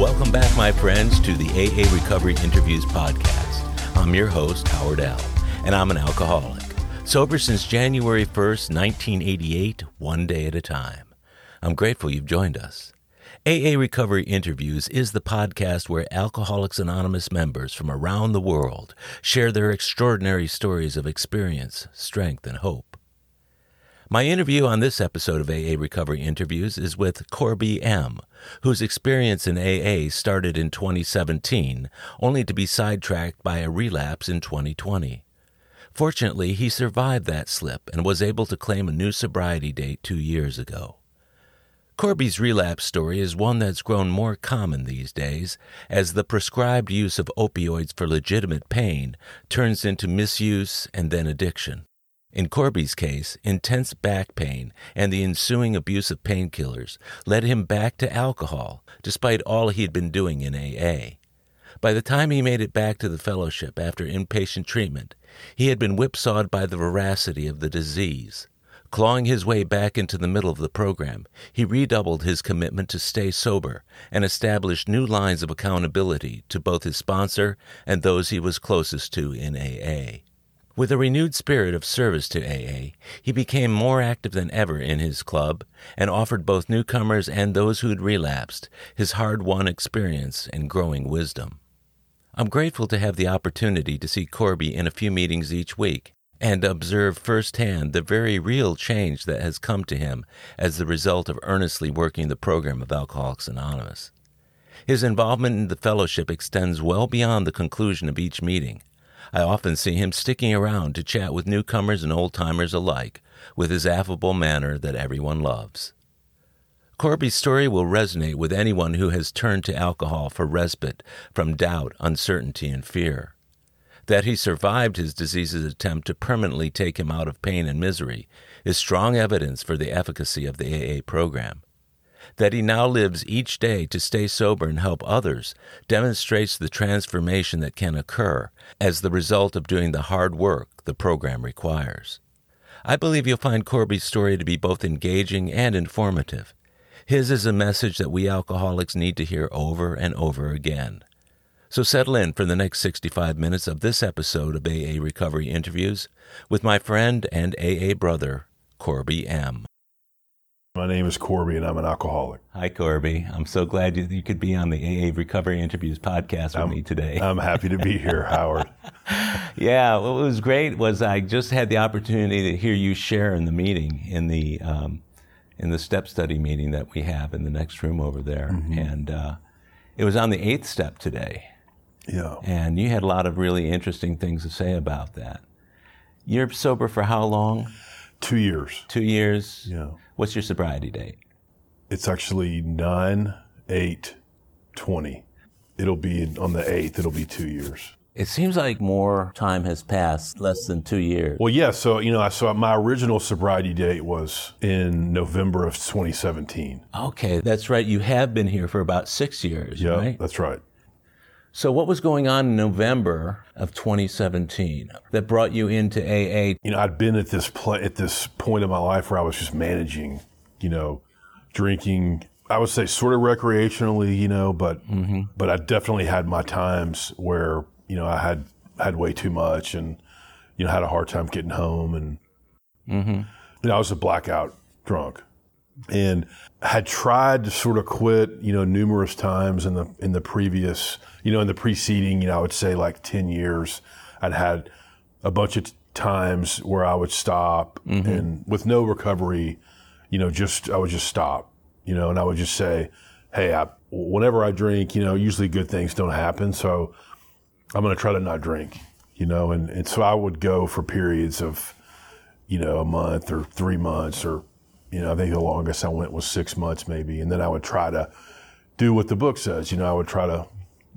Welcome back, my friends, to the AA Recovery Interviews podcast. I'm your host, Howard L., and I'm an alcoholic. Sober since January 1st, 1988, one day at a time. I'm grateful you've joined us. AA Recovery Interviews is the podcast where Alcoholics Anonymous members from around the world share their extraordinary stories of experience, strength, and hope. My interview on this episode of AA Recovery Interviews is with Corby M., whose experience in AA started in 2017, only to be sidetracked by a relapse in 2020. Fortunately, he survived that slip and was able to claim a new sobriety date two years ago. Corby's relapse story is one that's grown more common these days as the prescribed use of opioids for legitimate pain turns into misuse and then addiction. In Corby's case, intense back pain and the ensuing abuse of painkillers led him back to alcohol, despite all he'd been doing in AA. By the time he made it back to the fellowship after inpatient treatment, he had been whipsawed by the veracity of the disease. Clawing his way back into the middle of the program, he redoubled his commitment to stay sober and established new lines of accountability to both his sponsor and those he was closest to in AA. With a renewed spirit of service to AA, he became more active than ever in his club and offered both newcomers and those who'd relapsed his hard won experience and growing wisdom. I'm grateful to have the opportunity to see Corby in a few meetings each week and observe firsthand the very real change that has come to him as the result of earnestly working the program of Alcoholics Anonymous. His involvement in the fellowship extends well beyond the conclusion of each meeting I often see him sticking around to chat with newcomers and old timers alike with his affable manner that everyone loves. Corby's story will resonate with anyone who has turned to alcohol for respite from doubt, uncertainty, and fear. That he survived his disease's attempt to permanently take him out of pain and misery is strong evidence for the efficacy of the AA program. That he now lives each day to stay sober and help others demonstrates the transformation that can occur as the result of doing the hard work the program requires. I believe you'll find Corby's story to be both engaging and informative. His is a message that we alcoholics need to hear over and over again. So settle in for the next 65 minutes of this episode of AA Recovery Interviews with my friend and AA brother, Corby M. My name is Corby, and I'm an alcoholic. Hi, Corby. I'm so glad you, you could be on the AA Recovery Interviews podcast with I'm, me today. I'm happy to be here, Howard. yeah, what was great was I just had the opportunity to hear you share in the meeting in the um, in the step study meeting that we have in the next room over there, mm-hmm. and uh, it was on the eighth step today. Yeah, and you had a lot of really interesting things to say about that. You're sober for how long? Two years. Two years. Yeah. What's your sobriety date? It's actually 9 8 20. It'll be on the 8th, it'll be two years. It seems like more time has passed, less than two years. Well, yeah. So, you know, I saw my original sobriety date was in November of 2017. Okay, that's right. You have been here for about six years, yeah, right? that's right. So, what was going on in November of 2017 that brought you into AA? You know, I'd been at this pl- at this point in my life where I was just managing, you know, drinking. I would say sort of recreationally, you know, but mm-hmm. but I definitely had my times where you know I had had way too much and you know had a hard time getting home and mm-hmm. you know I was a blackout drunk and had tried to sort of quit, you know, numerous times in the in the previous, you know, in the preceding, you know, I would say like ten years, I'd had a bunch of times where I would stop mm-hmm. and with no recovery, you know, just I would just stop, you know, and I would just say, hey, I, whenever I drink, you know, usually good things don't happen, so I'm going to try to not drink, you know, and and so I would go for periods of, you know, a month or three months or you know, I think the longest I went was six months maybe. And then I would try to do what the book says. You know, I would try to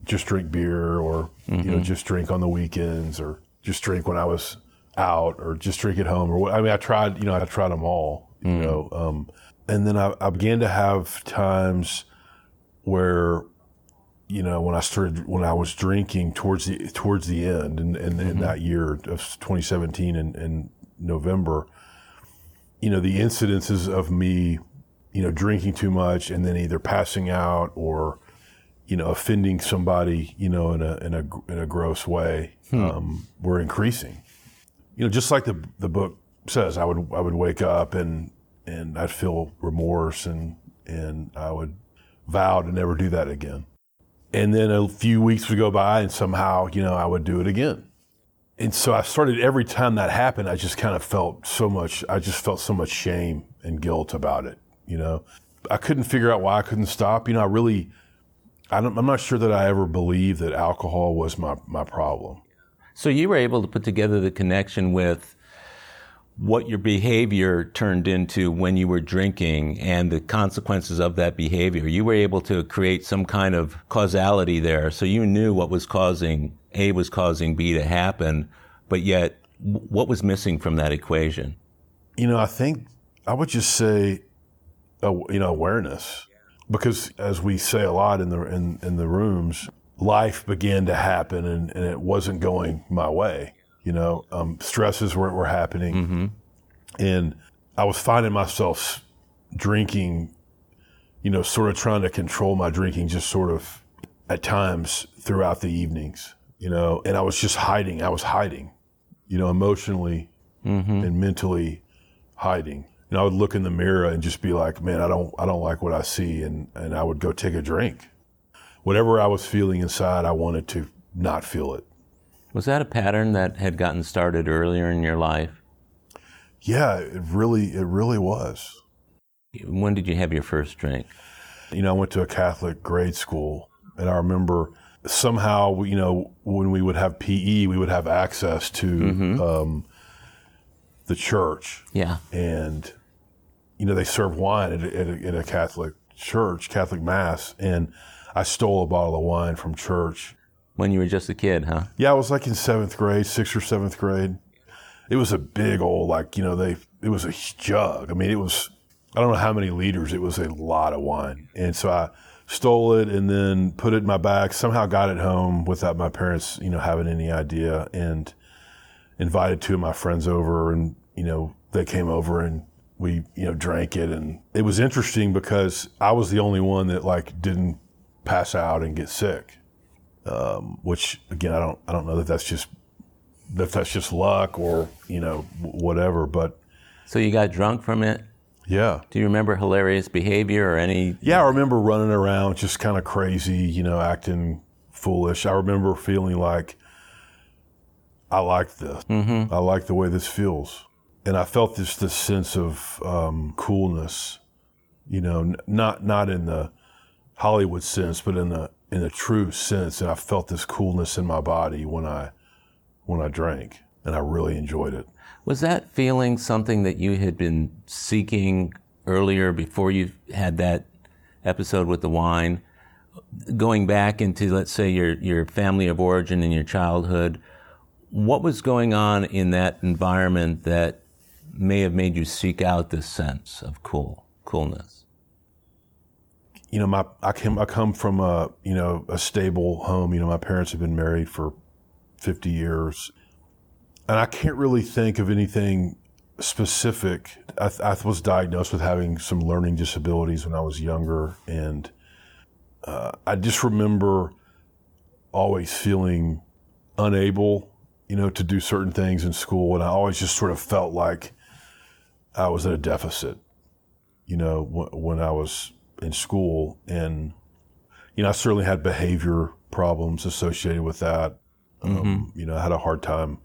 just drink beer or, mm-hmm. you know, mm-hmm. just drink on the weekends or just drink when I was out or just drink at home. Or I mean, I tried, you know, I tried them all, you mm. know. Um, and then I, I began to have times where, you know, when I started, when I was drinking towards the, towards the end and, and, mm-hmm. in that year of 2017 and, and November, you know, the incidences of me, you know, drinking too much and then either passing out or, you know, offending somebody, you know, in a in a in a gross way, um, were increasing. You know, just like the the book says, I would I would wake up and and I'd feel remorse and and I would vow to never do that again. And then a few weeks would go by and somehow, you know, I would do it again. And so I started every time that happened, I just kind of felt so much I just felt so much shame and guilt about it, you know. I couldn't figure out why I couldn't stop. You know, I really I don't, I'm not sure that I ever believed that alcohol was my, my problem. So you were able to put together the connection with what your behavior turned into when you were drinking and the consequences of that behavior. You were able to create some kind of causality there. So you knew what was causing, A was causing B to happen, but yet what was missing from that equation? You know, I think I would just say, uh, you know, awareness. Because as we say a lot in the, in, in the rooms, life began to happen and, and it wasn't going my way. You know, um, stresses were, were happening. Mm-hmm. And I was finding myself drinking, you know, sort of trying to control my drinking just sort of at times throughout the evenings, you know, and I was just hiding. I was hiding, you know, emotionally mm-hmm. and mentally hiding. And I would look in the mirror and just be like, man, I don't, I don't like what I see. And, and I would go take a drink. Whatever I was feeling inside, I wanted to not feel it. Was that a pattern that had gotten started earlier in your life? Yeah, it really, it really was. When did you have your first drink? You know, I went to a Catholic grade school, and I remember somehow, you know, when we would have PE, we would have access to um, the church, Yeah. and you know, they serve wine at at, a, at a Catholic church, Catholic mass, and I stole a bottle of wine from church. When you were just a kid, huh? Yeah, I was like in seventh grade, sixth or seventh grade. It was a big old, like, you know, they, it was a jug. I mean, it was, I don't know how many liters. It was a lot of wine. And so I stole it and then put it in my bag, somehow got it home without my parents, you know, having any idea and invited two of my friends over and, you know, they came over and we, you know, drank it. And it was interesting because I was the only one that like didn't pass out and get sick. Um, which again, I don't, I don't know that that's just, that that's just luck or, you know, whatever, but So you got drunk from it? Yeah. Do you remember hilarious behavior or any? Yeah, I remember running around just kind of crazy, you know, acting foolish. I remember feeling like I like this. Mm-hmm. I like the way this feels, and I felt this this sense of um, coolness. You know, n- not not in the Hollywood sense, but in the in the true sense. And I felt this coolness in my body when I when I drank, and I really enjoyed it. Was that feeling something that you had been seeking earlier before you had that episode with the wine? Going back into, let's say, your, your family of origin and your childhood, what was going on in that environment that may have made you seek out this sense of cool, coolness? you know, my I came I come from a you know a stable home. You know, my parents have been married for fifty years, and I can't really think of anything specific. I, I was diagnosed with having some learning disabilities when I was younger, and uh, I just remember always feeling unable, you know, to do certain things in school, and I always just sort of felt like I was at a deficit. You know, w- when I was in school and you know i certainly had behavior problems associated with that um, you know i had a hard time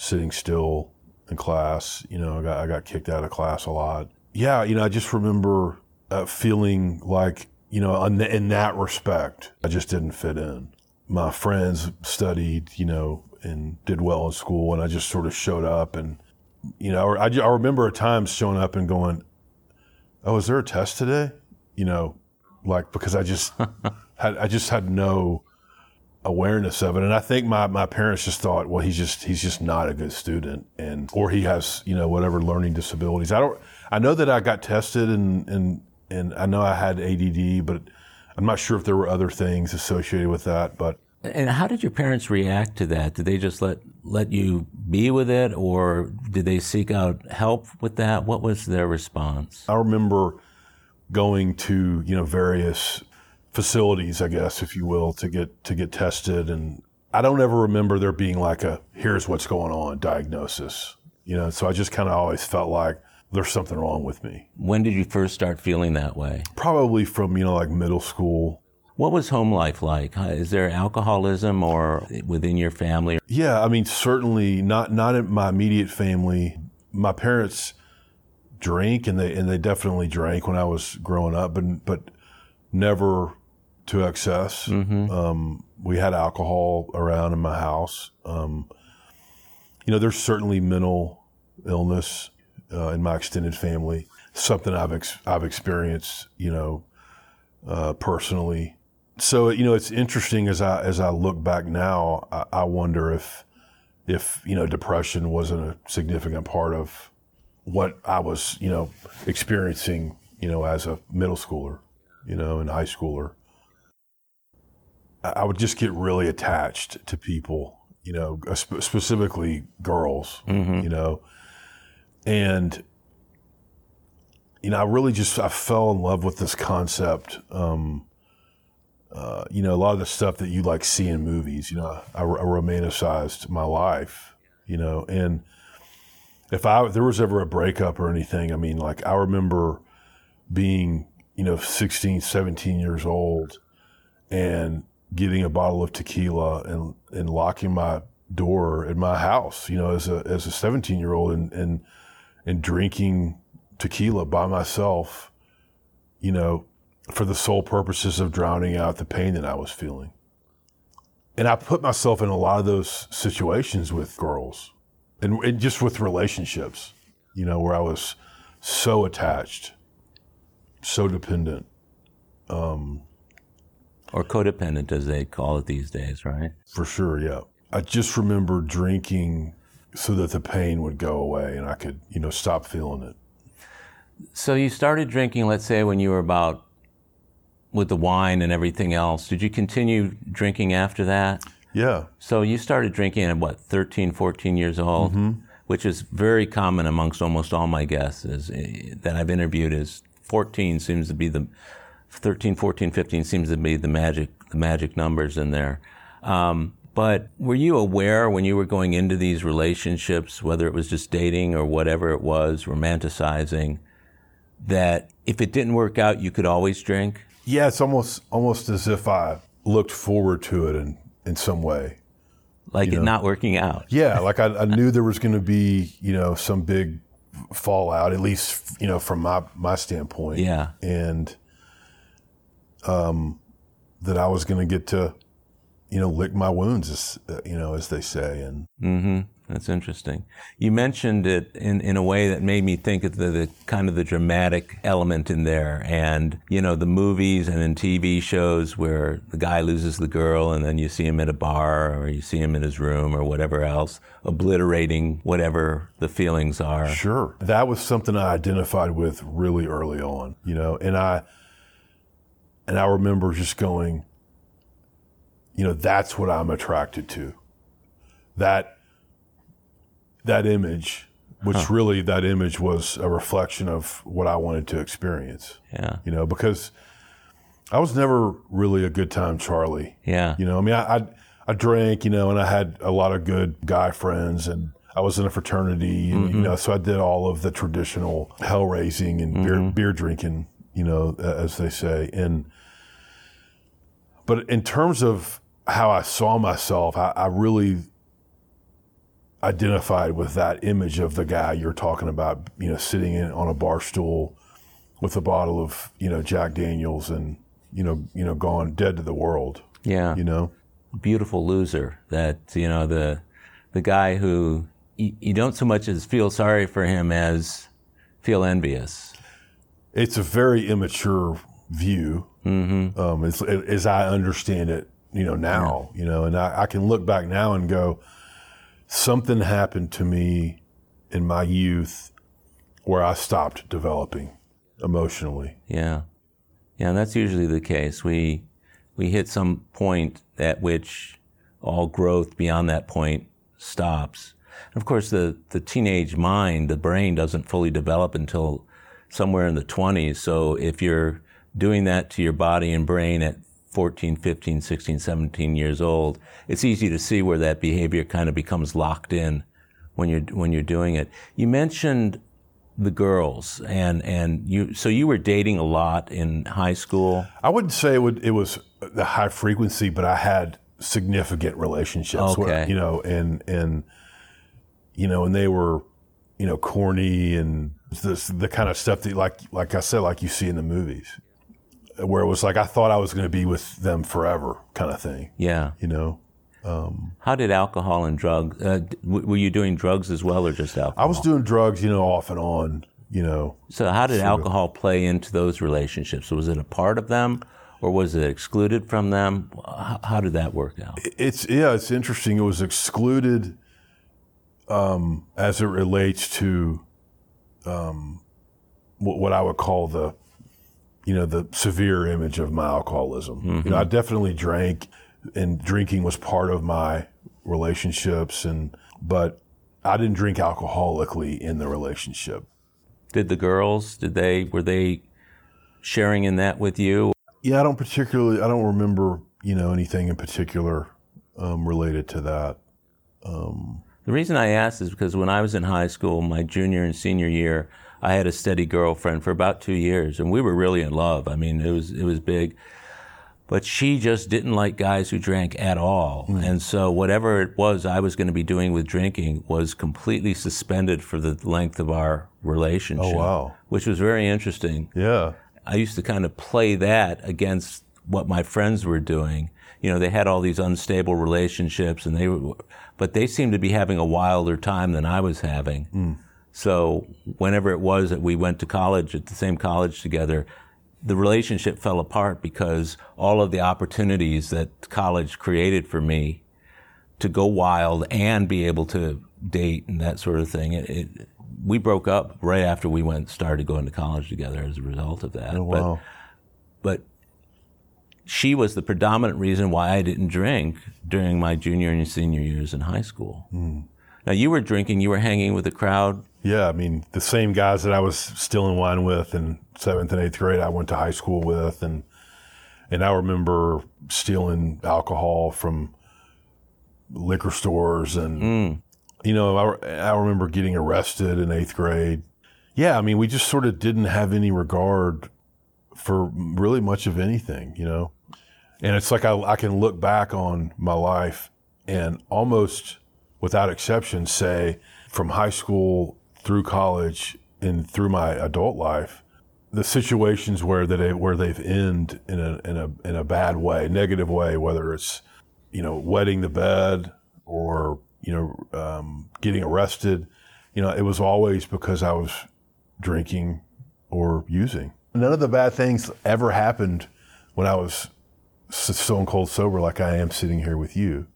sitting still in class you know i got, I got kicked out of class a lot. Yeah you know i just remember uh, feeling like you know in, that respect i just didn't fit in. My friends studied you know and did well in school and i just sort of showed up and you know i, I remember at times showing up and going oh is there a test today? You know, like because I just had I just had no awareness of it, and I think my my parents just thought, well, he's just he's just not a good student, and or he has you know whatever learning disabilities. I don't. I know that I got tested, and and and I know I had ADD, but I'm not sure if there were other things associated with that. But And how did your parents react to that? Did they just let let you be with it, or did they seek out help with that? What was their response? I remember going to you know various facilities, I guess, if you will, to get to get tested. And I don't ever remember there being like a here's what's going on diagnosis. You know, so I just kind of always felt like there's something wrong with me. When did you first start feeling that way? Probably from you know like middle school. What was home life like? Is there alcoholism or within your family? Yeah, I mean certainly not not in my immediate family. My parents drink and they and they definitely drank when I was growing up, but but never to excess. Mm-hmm. Um, we had alcohol around in my house. Um, you know, there's certainly mental illness uh, in my extended family. Something I've ex- I've experienced, you know, uh, personally. So you know, it's interesting as I as I look back now. I, I wonder if if you know depression wasn't a significant part of what I was, you know, experiencing, you know, as a middle schooler, you know, and high schooler. I would just get really attached to people, you know, specifically girls, mm-hmm. you know, and you know, I really just I fell in love with this concept. Um, uh, you know, a lot of the stuff that you like see in movies. You know, I, I romanticized my life. You know, and if I if there was ever a breakup or anything, I mean, like I remember being, you know, 16, 17 years old and getting a bottle of tequila and, and locking my door in my house, you know, as a, as a 17 year old and, and, and drinking tequila by myself, you know, for the sole purposes of drowning out the pain that I was feeling. And I put myself in a lot of those situations with girls and, and just with relationships, you know, where I was so attached, so dependent. Um, or codependent, as they call it these days, right? For sure, yeah. I just remember drinking so that the pain would go away and I could, you know, stop feeling it. So you started drinking, let's say, when you were about with the wine and everything else. Did you continue drinking after that? Yeah. So you started drinking at what, 13, 14 years old, mm-hmm. which is very common amongst almost all my guests is, eh, that I've interviewed is 14 seems to be the 13, 14, 15 seems to be the magic the magic numbers in there. Um, but were you aware when you were going into these relationships, whether it was just dating or whatever it was, romanticizing, that if it didn't work out, you could always drink? Yeah, it's almost almost as if I looked forward to it in, in some way. Like it know? not working out. Yeah, like I, I knew there was going to be, you know, some big fallout, at least, you know, from my, my standpoint. Yeah. And um, that I was going to get to, you know, lick my wounds, as, uh, you know, as they say. And mm-hmm. that's interesting. You mentioned it in, in a way that made me think of the, the kind of the dramatic element in there, and you know, the movies and in TV shows where the guy loses the girl, and then you see him at a bar or you see him in his room or whatever else, obliterating whatever the feelings are. Sure, that was something I identified with really early on. You know, and I and I remember just going, you know, that's what I'm attracted to. That that image, which huh. really that image was a reflection of what I wanted to experience. Yeah. You know, because I was never really a good time Charlie. Yeah. You know, I mean I, I I drank, you know, and I had a lot of good guy friends and I was in a fraternity, and, mm-hmm. you know, so I did all of the traditional hell raising and mm-hmm. beer, beer drinking, you know, as they say. And but in terms of how I saw myself, I, I really identified with that image of the guy you're talking about, you know, sitting in, on a bar stool with a bottle of, you know, Jack Daniels and, you know, you know, gone dead to the world. Yeah. You know? Beautiful loser. That, you know, the the guy who you, you don't so much as feel sorry for him as feel envious. It's a very immature view, mm-hmm. um, as, as, I understand it, you know, now, yeah. you know, and I, I, can look back now and go, something happened to me in my youth where I stopped developing emotionally. Yeah. Yeah, that's usually the case. We, we hit some point at which all growth beyond that point stops. And of course, the, the teenage mind, the brain doesn't fully develop until somewhere in the 20s. So if you're doing that to your body and brain at 14, 15, 16, 17 years old, it's easy to see where that behavior kind of becomes locked in when you're when you're doing it. You mentioned the girls and and you so you were dating a lot in high school. I wouldn't say it, would, it was the high frequency, but I had significant relationships. Where, you know, and and you know, and they were you know corny and this the kind of stuff that like like I said, like you see in the movies, where it was like I thought I was going to be with them forever, kind of thing. Yeah. You know, How did alcohol and drugs? Uh, w- were you doing drugs as well, or just alcohol? I was doing drugs, you know, off and on. You know, So how did alcohol play into those relationships? Was it a part of them, or was it excluded from them? How, how did that work out? It's yeah, it's interesting. It was excluded um, as it relates to um, what, what I would call the, you know, the severe image of my alcoholism. You know, I definitely drank, and drinking was part of my relationships, and but I didn't drink alcoholically in the relationship. Did the girls? Did they? Were they sharing in that with you? Yeah, I don't particularly. I don't remember, you know, anything in particular um, related to that. The reason I asked is because when I was in high school, my junior and senior year, I had a steady girlfriend for about two years, and we were really in love. I mean, it was it was big, but she just didn't like guys who drank at all, mm. and so whatever it was I was going to be doing with drinking was completely suspended for the length of our relationship. Oh, wow. Which was very interesting. Yeah. I used to kind of play that against what my friends were doing. You know, they had all these unstable relationships and they were, but they seemed to be having a wilder time than I was having. Mm. So whenever it was that we went to college at the same college together, the relationship fell apart because all of the opportunities that college created for me to go wild and be able to date and that sort of thing. It, it, we broke up right after we went started going to college together as a result of that. Oh, wow. But but she was the predominant reason why I didn't drink during my junior and senior years in high school. Hmm. Now you were drinking, you were hanging with the crowd. Yeah, I mean, the same guys that I was still in wine with in seventh and eighth grade, I went to high school with, and and I remember stealing alcohol from liquor stores, and mm. you know, I, I remember getting arrested in eighth grade. Yeah, I mean, we just sort of didn't have any regard for really much of anything, you know. And it's like I, I can look back on my life and almost without exception say from high school through college and through my adult life, the situations where that they, where they've ended in a in a in a bad way, negative way, whether it's you know wetting the bed or you know um, getting arrested, you know it was always because I was drinking or using. None of the bad things ever happened when I was stone cold sober, like I am sitting here with you.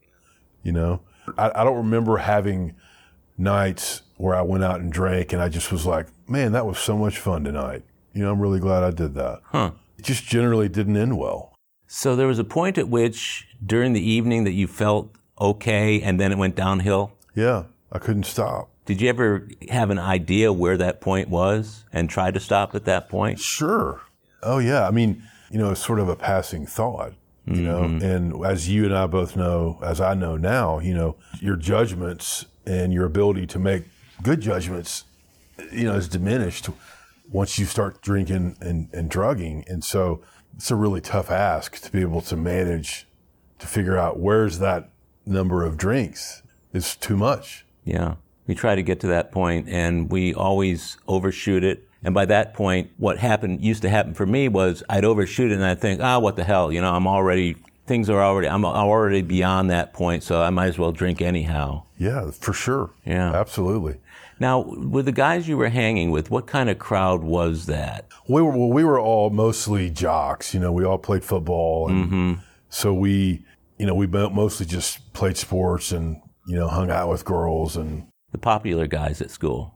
You know, I, I don't remember having nights where I went out and drank and I just was like, man, that was so much fun tonight. You know, I'm really glad I did that. Huh. It just generally didn't end well. So there was a point at which during the evening that you felt okay and then it went downhill. Yeah, I couldn't stop. Did you ever have an idea where that point was and try to stop at that point? Sure. Oh yeah. I mean, you know, it's sort of a passing thought. You know, mm-hmm. and as you and I both know, as I know now, you know, your judgments and your ability to make good judgments, you know, is diminished once you start drinking and, and drugging. And so it's a really tough ask to be able to manage to figure out where's that number of drinks is too much. Yeah. We try to get to that point and we always overshoot it. And by that point, what happened, used to happen for me was I'd overshoot it and I'd think, ah, what the hell? You know, I'm already, things are already, I'm already beyond that point, so I might as well drink anyhow. Yeah, for sure. Yeah. Absolutely. Now, with the guys you were hanging with, what kind of crowd was that? We were well, we were all mostly jocks. You know, we all played football, and mm-hmm. so we, you know, we mostly just played sports and you know hung out with girls. And The popular guys at school.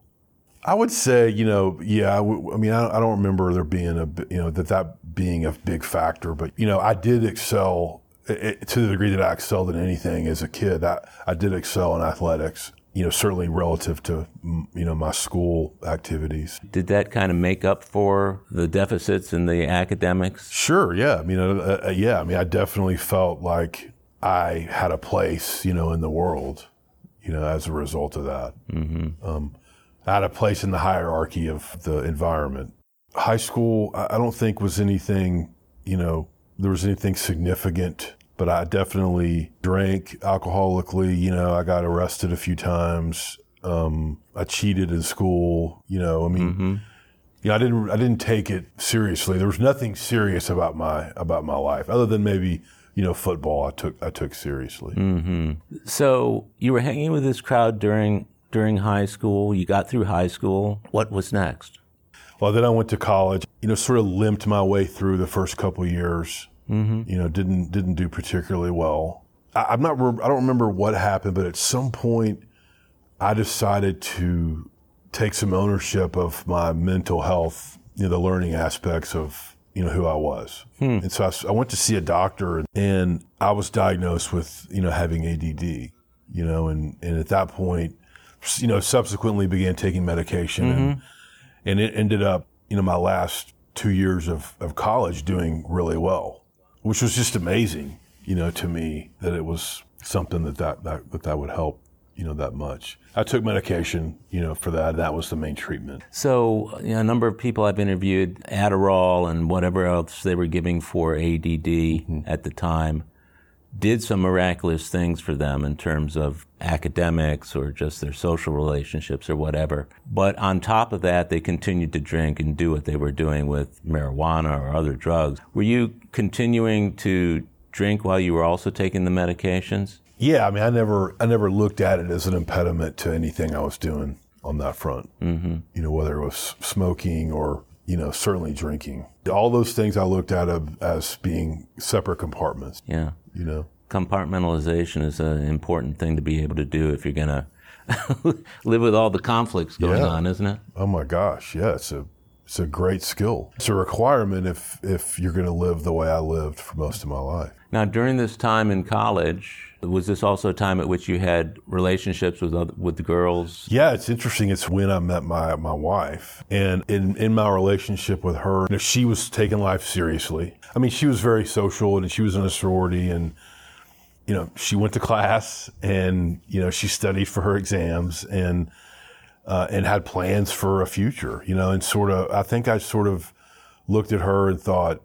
I would say, you know, yeah, I, w- I mean, I, I don't remember there being a, you know, that that being a big factor, but you know, I did excel i- i- to the degree that I excelled in anything as a kid. I, I did excel in athletics. you know, certainly relative to, you know, my school activities. Did that kind of make up for the deficits in the academics? Sure. Yeah. I mean, uh, uh, yeah. I mean, I definitely felt like I had a place, you know, in the world, you know, as a result of that. Mm-hmm. Um, I had a place in the hierarchy of the environment. High school, I don't think was anything, you know, there was anything significant but I definitely drank alcoholically. You know, I got arrested a few times. Um, I cheated in school. You know, I mean, mm-hmm. you know, I didn't I didn't take it seriously. There was nothing serious about my about my life other than maybe you know football. I took I took seriously. Mm-hmm. So you were hanging with this crowd during during high school. You got through high school. What was next? Well, then I went to college. You know, sort of limped my way through the first couple years Mm-hmm. You know, didn't didn't do particularly well. I, am not. I don't remember what happened, but at some point, I decided to take some ownership of my mental health. You know, the learning aspects of you know who I was, hmm. and so I, I, went to see a doctor, and I was diagnosed with you know having ADD. You know, and and at that point, you know, subsequently began taking medication, mm-hmm. and and it ended up you know my last two years of, of college doing really well which was just amazing, you know, to me that it was something that that, that, that, that would help you know that much. I took medication, you know, for that. That was the main treatment. So, you know, a number of people I've interviewed, Adderall and whatever else they were giving for ADD mm-hmm. at the time, did some miraculous things for them in terms of academics or just their social relationships or whatever. But on top of that, they continued to drink and do what they were doing with marijuana or other drugs. Were you continuing to drink while you were also taking the medications? Yeah, I mean, I never, I never looked at it as an impediment to anything I was doing on that front. Mm-hmm. You know, whether it was smoking or you know, certainly drinking. All those things I looked at as being separate compartments. Yeah you know. Compartmentalization is an important thing to be able to do if you're going to live with all the conflicts going yeah. on, isn't it? Oh my gosh, yeah, it's a it's a great skill. It's a requirement if if you're going to live the way I lived for most of my life. Now, during this time in college, was this also a time at which you had relationships with other, with the girls? Yeah, it's interesting. It's when I met my my wife, and in in my relationship with her, you know, she was taking life seriously. I mean, she was very social, and she was in a sorority, and you know, she went to class, and you know, she studied for her exams, and uh, and had plans for a future. You know, and sort of, I think I sort of looked at her and thought,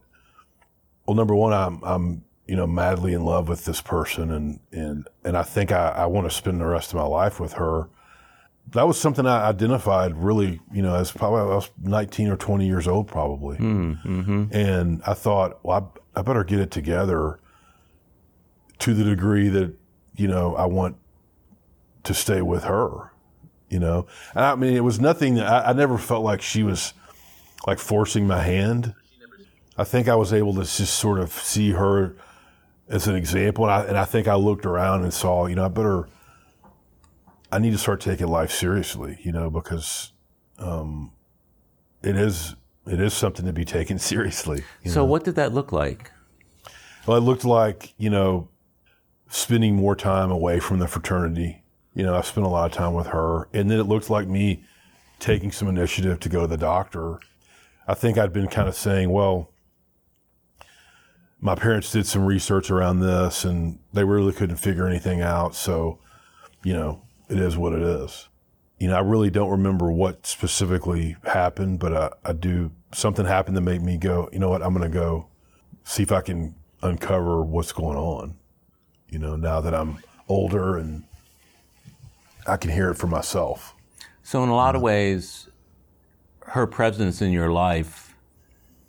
well, number one, I'm I'm you know madly in love with this person, and and and I think I, I want to spend the rest of my life with her that was something I identified really, you know, as probably I was 19 or 20 years old, probably. Hmm, mm-hmm. And I thought, well, I, I, better get it together to the degree that, you know, I want to stay with her, you know. And I mean, it was nothing, I, I never felt like she was like forcing my hand. I think I was able to just sort of see her as an example. And I, and I think I looked around and saw, you know, I better I need to start taking life seriously, you know, because um, it is it is something to be taken seriously. So, know? what did that look like? Well, it looked like you know spending more time away from the fraternity. You know, I spent a lot of time with her, and then it looked like me taking some initiative to go to the doctor. I think I'd been kind of saying, well, my parents did some research around this, and they really couldn't figure anything out. So, you know, it is what it is. You know, I really don't remember what specifically happened, but I, I do. Something happened that made me go, you know what, I'm going to go see if I can uncover what's going on. You know, now that I'm older and I can hear it for myself. So, in a lot of ways, her presence in your life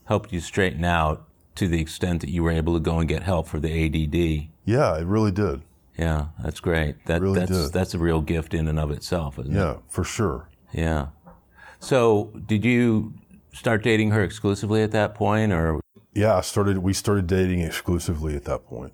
helped you straighten out to the extent that you were able to go and get help for the ADD. Yeah, it really did. Yeah, that's great. That, really that's did. that's a real gift in and of itself, isn't yeah, it? Yeah, for sure. Yeah. So, did you start dating her exclusively at that point, or? Yeah, I started. We started dating exclusively at that point.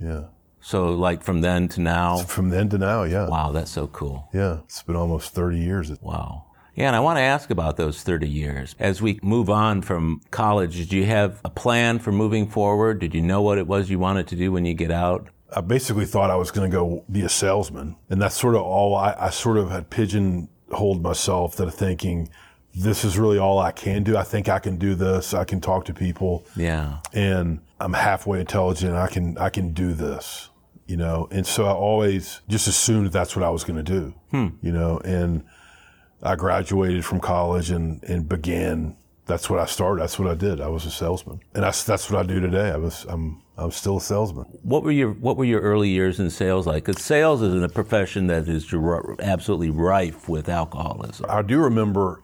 Yeah. So, like from then to now. From then to now, yeah. Wow, that's so cool. Yeah, it's been almost thirty years. Wow. Yeah, and I want to ask about those 30 years. As we move on from college, did you have a plan for moving forward? Did you know what it was you wanted to do when you get out? I basically thought I was going to go be a salesman. And that's sort of all I, I sort of had pigeonholed myself to thinking, this is really all I can do. I think I can do this. I can talk to people. Yeah. And I'm halfway intelligent. I can, I can do this, you know? And so I always just assumed that's what I was going to do, Hmm. you know? And I graduated from college and, and began, that's what I started. That's what I did. I was a salesman. And that's, that's what I do today. I was, I'm, I'm still a salesman. What were your What were your early years in sales like? Because sales is a profession that is absolutely rife with alcoholism. I do remember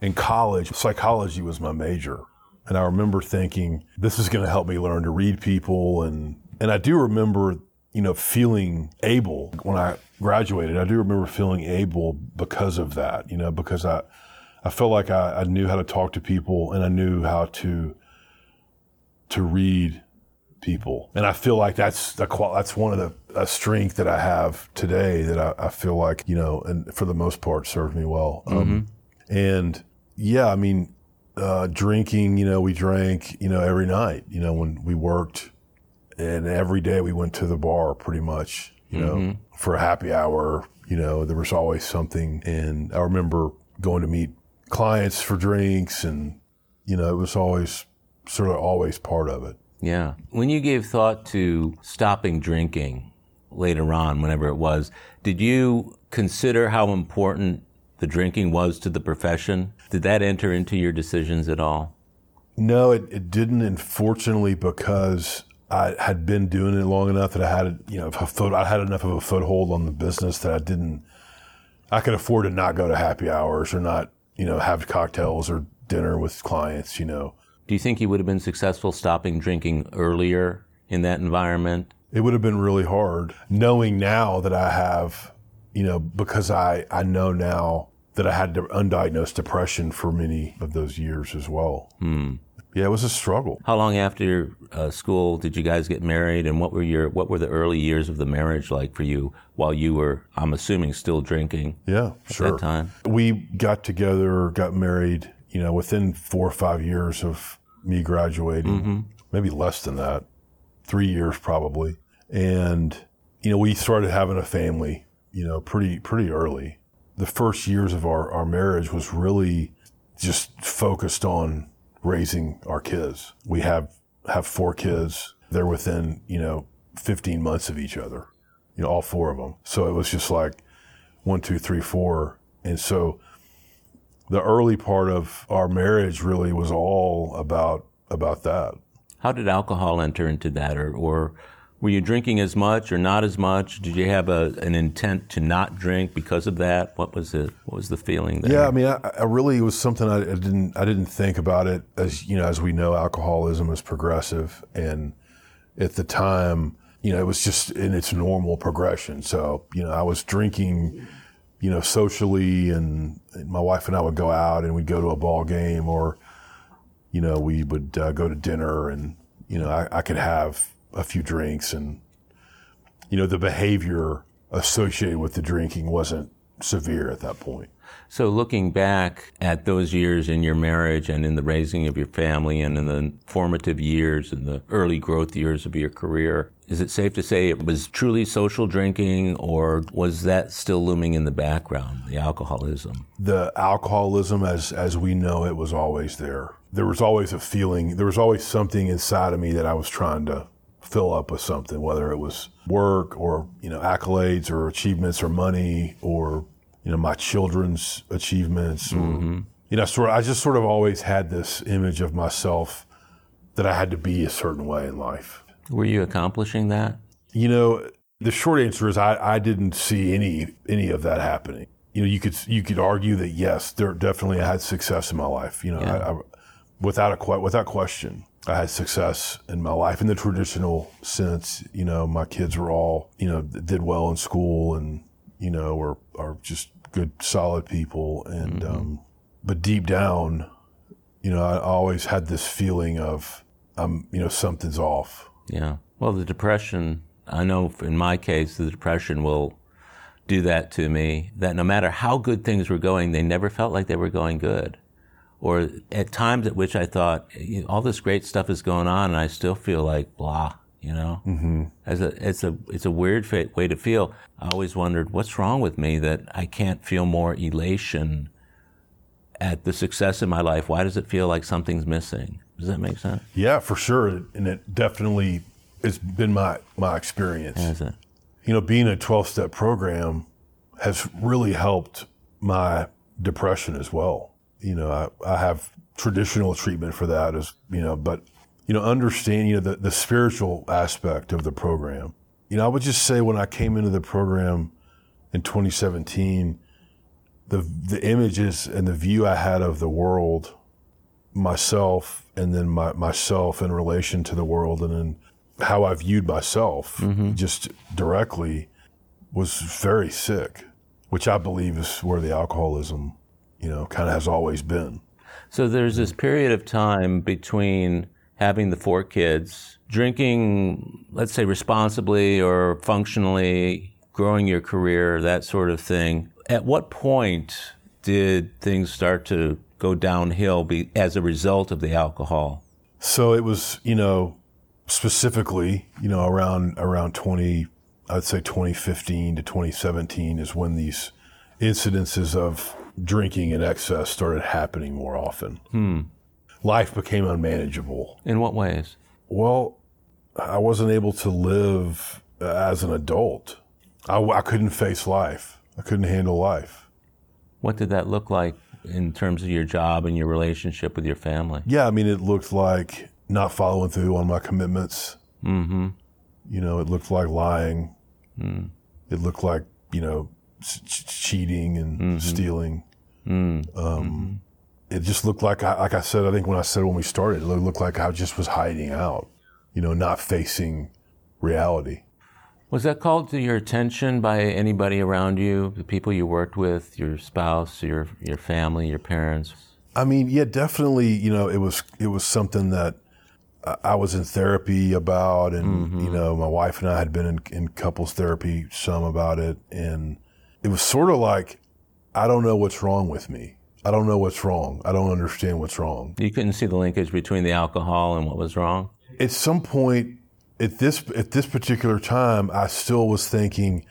in college, psychology was my major. And I remember thinking, this is going to help me learn to read people. And, and I do remember, you know, feeling able when I graduated. I do remember feeling able because of that, you know, because I, I felt like I, I knew how to talk to people and I knew how to, to read people. And I feel like that's the qual- that's one of the a strength that I have today that I, I feel like you know, and for the most part, served me well. Um, and yeah, I mean, uh, drinking. You know, we drank. You know, every night. You know, when we worked, and every day we went to the bar, pretty much. You know, mm-hmm. for a happy hour. You know, there was always something. And I remember going to meet clients for drinks, and you know, it was always sort of always part of it. Yeah. When you gave thought to stopping drinking later on, whenever it was, did you consider how important the drinking was to the profession? Did that enter into your decisions at all? No, it, it didn't. Unfortunately, because I had been doing it long enough that I had, you know, foot, I had enough of a foothold on the business that I didn't. I could afford to not go to happy hours or not, you know, have cocktails or dinner with clients. You know, Do you think you would have been successful stopping drinking earlier in that environment? it would have been really hard knowing now that I have, you know, because I I know now that I had undiagnosed depression for many of those years as well. Hmm. Yeah, it was a struggle. How long after uh, school did you guys get married, and what were your what were the early years of the marriage like for you while you were, I'm assuming, still drinking Yeah, sure. that time? We got together, got married, you know, within four or five years of me graduating, maybe less than that, three years probably. And, you know, we started having a family, you know, pretty, pretty early. The first years of our, our marriage was really just focused on raising our kids. We have, have four kids. They're within, you know, 15 months of each other, you know, all four of them. So it was just like one, two, three, four. And so the early part of our marriage really was all about, about that. How did alcohol enter into that, or, or were you drinking as much or not as much? Did you have a, an intent to not drink because of that? What was it? What was the feeling there? Yeah, I mean, I, I really it was something I, I didn't I didn't think about it as you know as we know alcoholism is progressive, and at the time, you know, it was just in its normal progression. So you know, I was drinking, you know, socially, and, my wife and I would go out and we'd go to a ball game, or you know, we would uh, go to dinner, and you know, I, I could have a few drinks, and you know, the behavior associated with the drinking wasn't severe at that point. So, looking back at those years in your marriage and in the raising of your family and in the formative years and the early growth years of your career, is it safe to say it was truly social drinking or was that still looming in the background, the alcoholism? the alcoholism as as we know it was always there. There was always a feeling, there was always something inside of me that I was trying to fill up with something, whether it was work or, you know, accolades or achievements or money or, you know, my children's achievements or mm-hmm. you know, sort of I just sort of always had this image of myself that I had to be a certain way in life. Were you accomplishing that? You know, the short answer is I, I didn't see any any of that happening. You know, you could you could argue that yes, there definitely I had success in my life. You know, Yeah. I, I, without a without question, I had success in my life in the traditional sense. You know, my kids were all you know did well in school and you know are are just good solid people. And um, but deep down, you know, I always had this feeling of um, you know something's off. Yeah. Well, the depression, I know in my case, the depression will do that to me. That no matter how good things were going, they never felt like they were going good. Or at times at which I thought, "You know, all this great stuff is going on, and I still feel like blah. You know, mm-hmm. as a it's a it's a weird fa- way to feel. I always wondered what's wrong with me that I can't feel more elation at the success in my life. Why does it feel like something's missing? Does that make sense? Yeah, for sure, and it definitely it's been my my experience. Has it? You know, being a twelve step program has really helped my depression as well. You know, I, I have traditional treatment for that as you know, but you know, understanding you know, the, the spiritual aspect of the program. You know, I would just say when I came into the program in 2017, the the images and the view I had of the world, myself, and then my, myself in relation to the world, and then how I viewed myself mm-hmm. just directly was very sick, which I believe is where the alcoholism, you know, kind of has always been. So there's this period of time between having the four kids, drinking, let's say responsibly or functionally, growing your career, that sort of thing. At what point did things start to go downhill be, as a result of the alcohol? So it was, you know, specifically, you know, around around 20, I'd say 2015 to 2017 is when these incidences of drinking in excess started happening more often. Hmm. Life became unmanageable. In what ways? Well, I wasn't able to live as an adult. I, I couldn't face life. I couldn't handle life. What did that look like in terms of your job and your relationship with your family? Yeah, I mean, it looked like not following through on my commitments. Mm-hmm. You know, it looked like lying. Mm. It looked like, you know, cheating and mm-hmm. stealing. Mm. Um, mm-hmm. It just looked like, like I said, I think when I said when we started, it looked like I just was hiding out, you know, not facing reality. Was that called to your attention by anybody around you, the people you worked with, your spouse, your your family, your parents? I mean, yeah, definitely. You know, it was it was something that I was in therapy about, and mm-hmm. you know, my wife and I had been in, in couples therapy some about it, and it was sort of like, I don't know what's wrong with me. I don't know what's wrong. I don't understand what's wrong. You couldn't see the linkage between the alcohol and what was wrong. At some point, at this at this particular time, I still was thinking,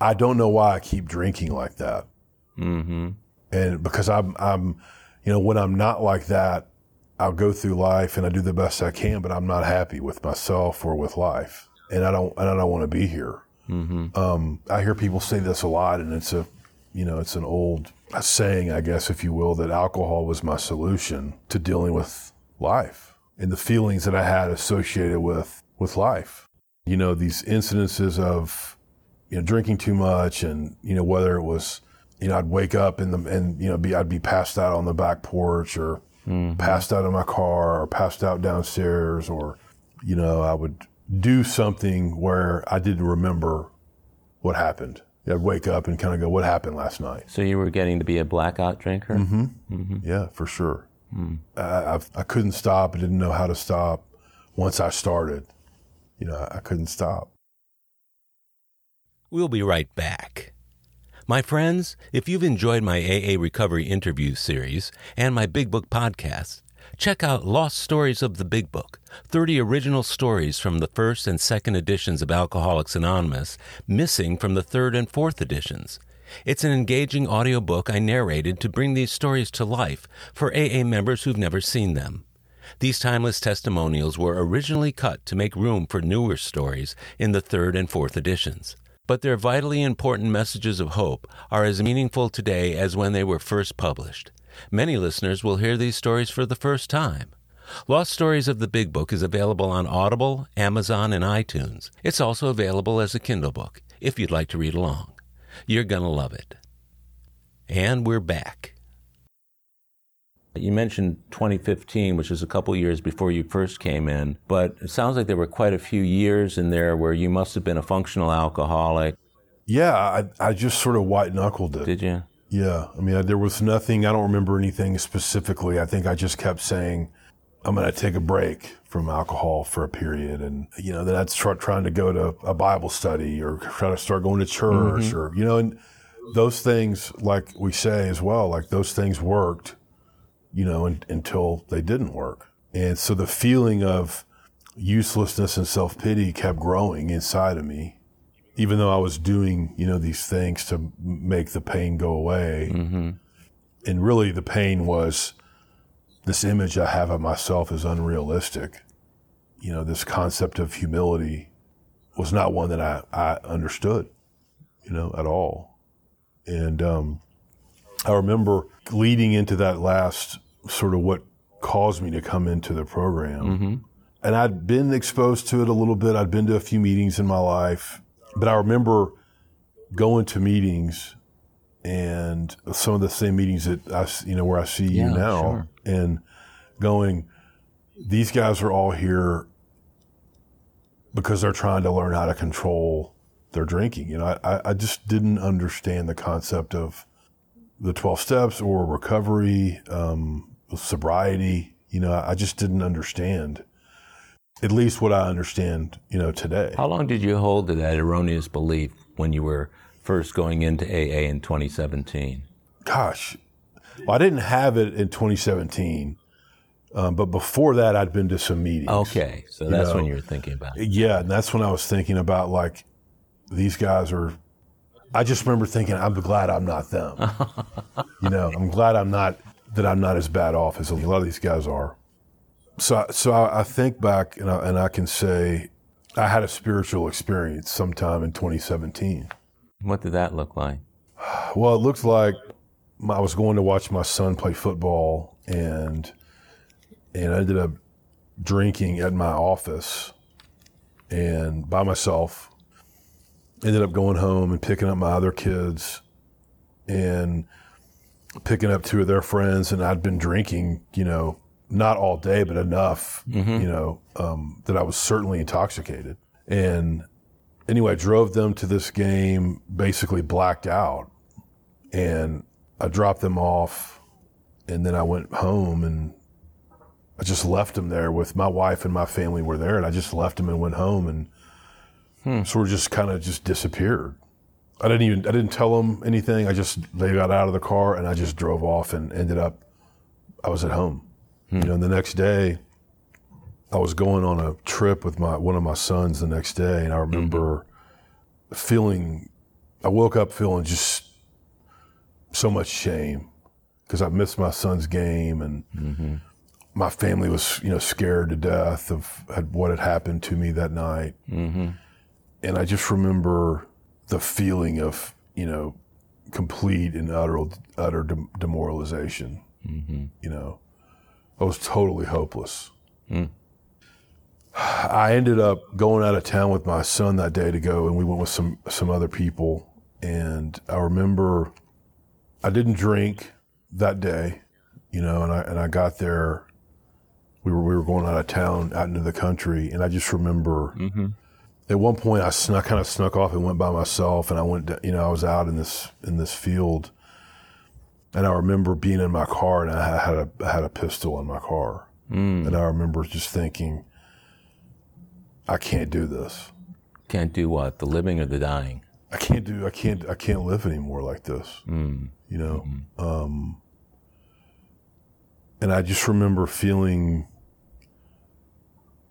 I don't know why I keep drinking like that. Mm-hmm. And because I'm, I'm, you know, when I'm not like that, I'll go through life and I do the best I can, but I'm not happy with myself or with life, and I don't and I don't want to be here. Mm-hmm. Um, I hear people say this a lot, and it's a, you know, it's an old saying, I guess, if you will, that alcohol was my solution to dealing with life and the feelings that I had associated with with life. You know, these incidences of, you know, drinking too much, and you know whether it was, you know, I'd wake up in the and you know be I'd be passed out on the back porch or mm-hmm. passed out in my car or passed out downstairs or, you know, I would do something where I didn't remember what happened. I'd wake up and kind of go, what happened last night? So you were getting to be a blackout drinker? Mm-hmm. mm-hmm. Yeah, for sure. Mm. I, I, I, couldn't stop. I didn't know how to stop. Once I started, you know, I couldn't stop. We'll be right back. My friends, if you've enjoyed my AA Recovery interview series and my Big Book podcast, check out Lost Stories of the Big Book 30 original stories from the first and second editions of Alcoholics Anonymous, missing from the third and fourth editions. It's an engaging audiobook I narrated to bring these stories to life for AA members who've never seen them. These timeless testimonials were originally cut to make room for newer stories in the third and fourth editions but their vitally important messages of hope are as meaningful today as when they were first published. Many listeners will hear these stories for the first time. Lost Stories of the Big Book is available on Audible, Amazon, and iTunes. It's also available as a Kindle book if you'd like to read along. You're going to love it. And we're back. You mentioned 2015, which is a couple years before you first came in, but it sounds like there were quite a few years in there where you must have been a functional alcoholic. Yeah, I, I just sort of white knuckled it. Did you? Yeah. I mean, there was nothing, I don't remember anything specifically. I think I just kept saying, I'm going to take a break from alcohol for a period. And, you know, then I'd start trying to go to a Bible study or try to start going to church mm-hmm. or, you know, and those things, like we say as well, like those things worked you know, in, until they didn't work. And so the feeling of, uselessness and self pity kept growing inside of me, even though I was doing, you know, these things to make the pain go away. And really, the pain was this image I have of myself is unrealistic. You know, this concept of humility was not one that I, I understood, you know, at all. And um, I remember leading into that last sort of what caused me to come into the program. And I'd been exposed to it a little bit. I'd been to a few meetings in my life, but I remember going to meetings and some of the same meetings that I, you know, where I see you now sure. and going, these guys are all here because they're trying to learn how to control their drinking. You know, I- I, I just didn't understand the concept of the 12 steps or recovery, um, sobriety. You know, I just didn't understand at least what I understand, you know, today. How long did you hold to that erroneous belief when you were first going into AA in 2017? Gosh, well, I didn't have it in 2017, um, but before that, I'd been to some meetings. Okay, so that's know, when you were thinking about it. Yeah, and that's when I was thinking about like these guys are. I just remember thinking, I'm glad I'm not them. you know, I'm glad I'm not that I'm not as bad off as a lot of these guys are. So, so I, I think back and I, and I can say I had a spiritual experience sometime in 2017. What did that look like? Well, it looked like I was going to watch my son play football, and and I ended up drinking at my office, and by myself. Ended up going home and picking up my other kids, and picking up two of their friends, and I'd been drinking, you know, not all day, but enough, you know, um, that I was certainly intoxicated, and anyway, I drove them to this game, basically blacked out, and I dropped them off, and then I went home and I just left them there with my wife and my family were there, and I just left them and went home and sort of just kind of just disappeared. I didn't even I didn't tell them anything. I just they got out of the car and I just drove off and ended up I was at home. You know, and the next day I was going on a trip with my one of my sons the next day, and I mm-hmm. remember feeling. I woke up feeling just so much shame because I missed my son's game, and mm-hmm. my family was, you know, scared to death of had, what had happened to me that night. Mm-hmm. And I just remember the feeling of, you know, complete and utter utter dem- demoralization. You know, I was totally hopeless. Hmm. I ended up going out of town with my son that day to go, and we went with some some other people. And I remember I didn't drink that day, you know, and I and I got there. We were we were going out of town, out into the country, and I just remember mm-hmm. at one point I snuck kind of snuck off and went by myself, and I went, you know, I was out in this in this field, and I remember being in my car, and I had a I had a pistol in my car, and I remember just thinking. I can't do this. Can't do what? The living or the dying? I can't do. I can't. I can't live anymore like this. You know. Um, and I just remember feeling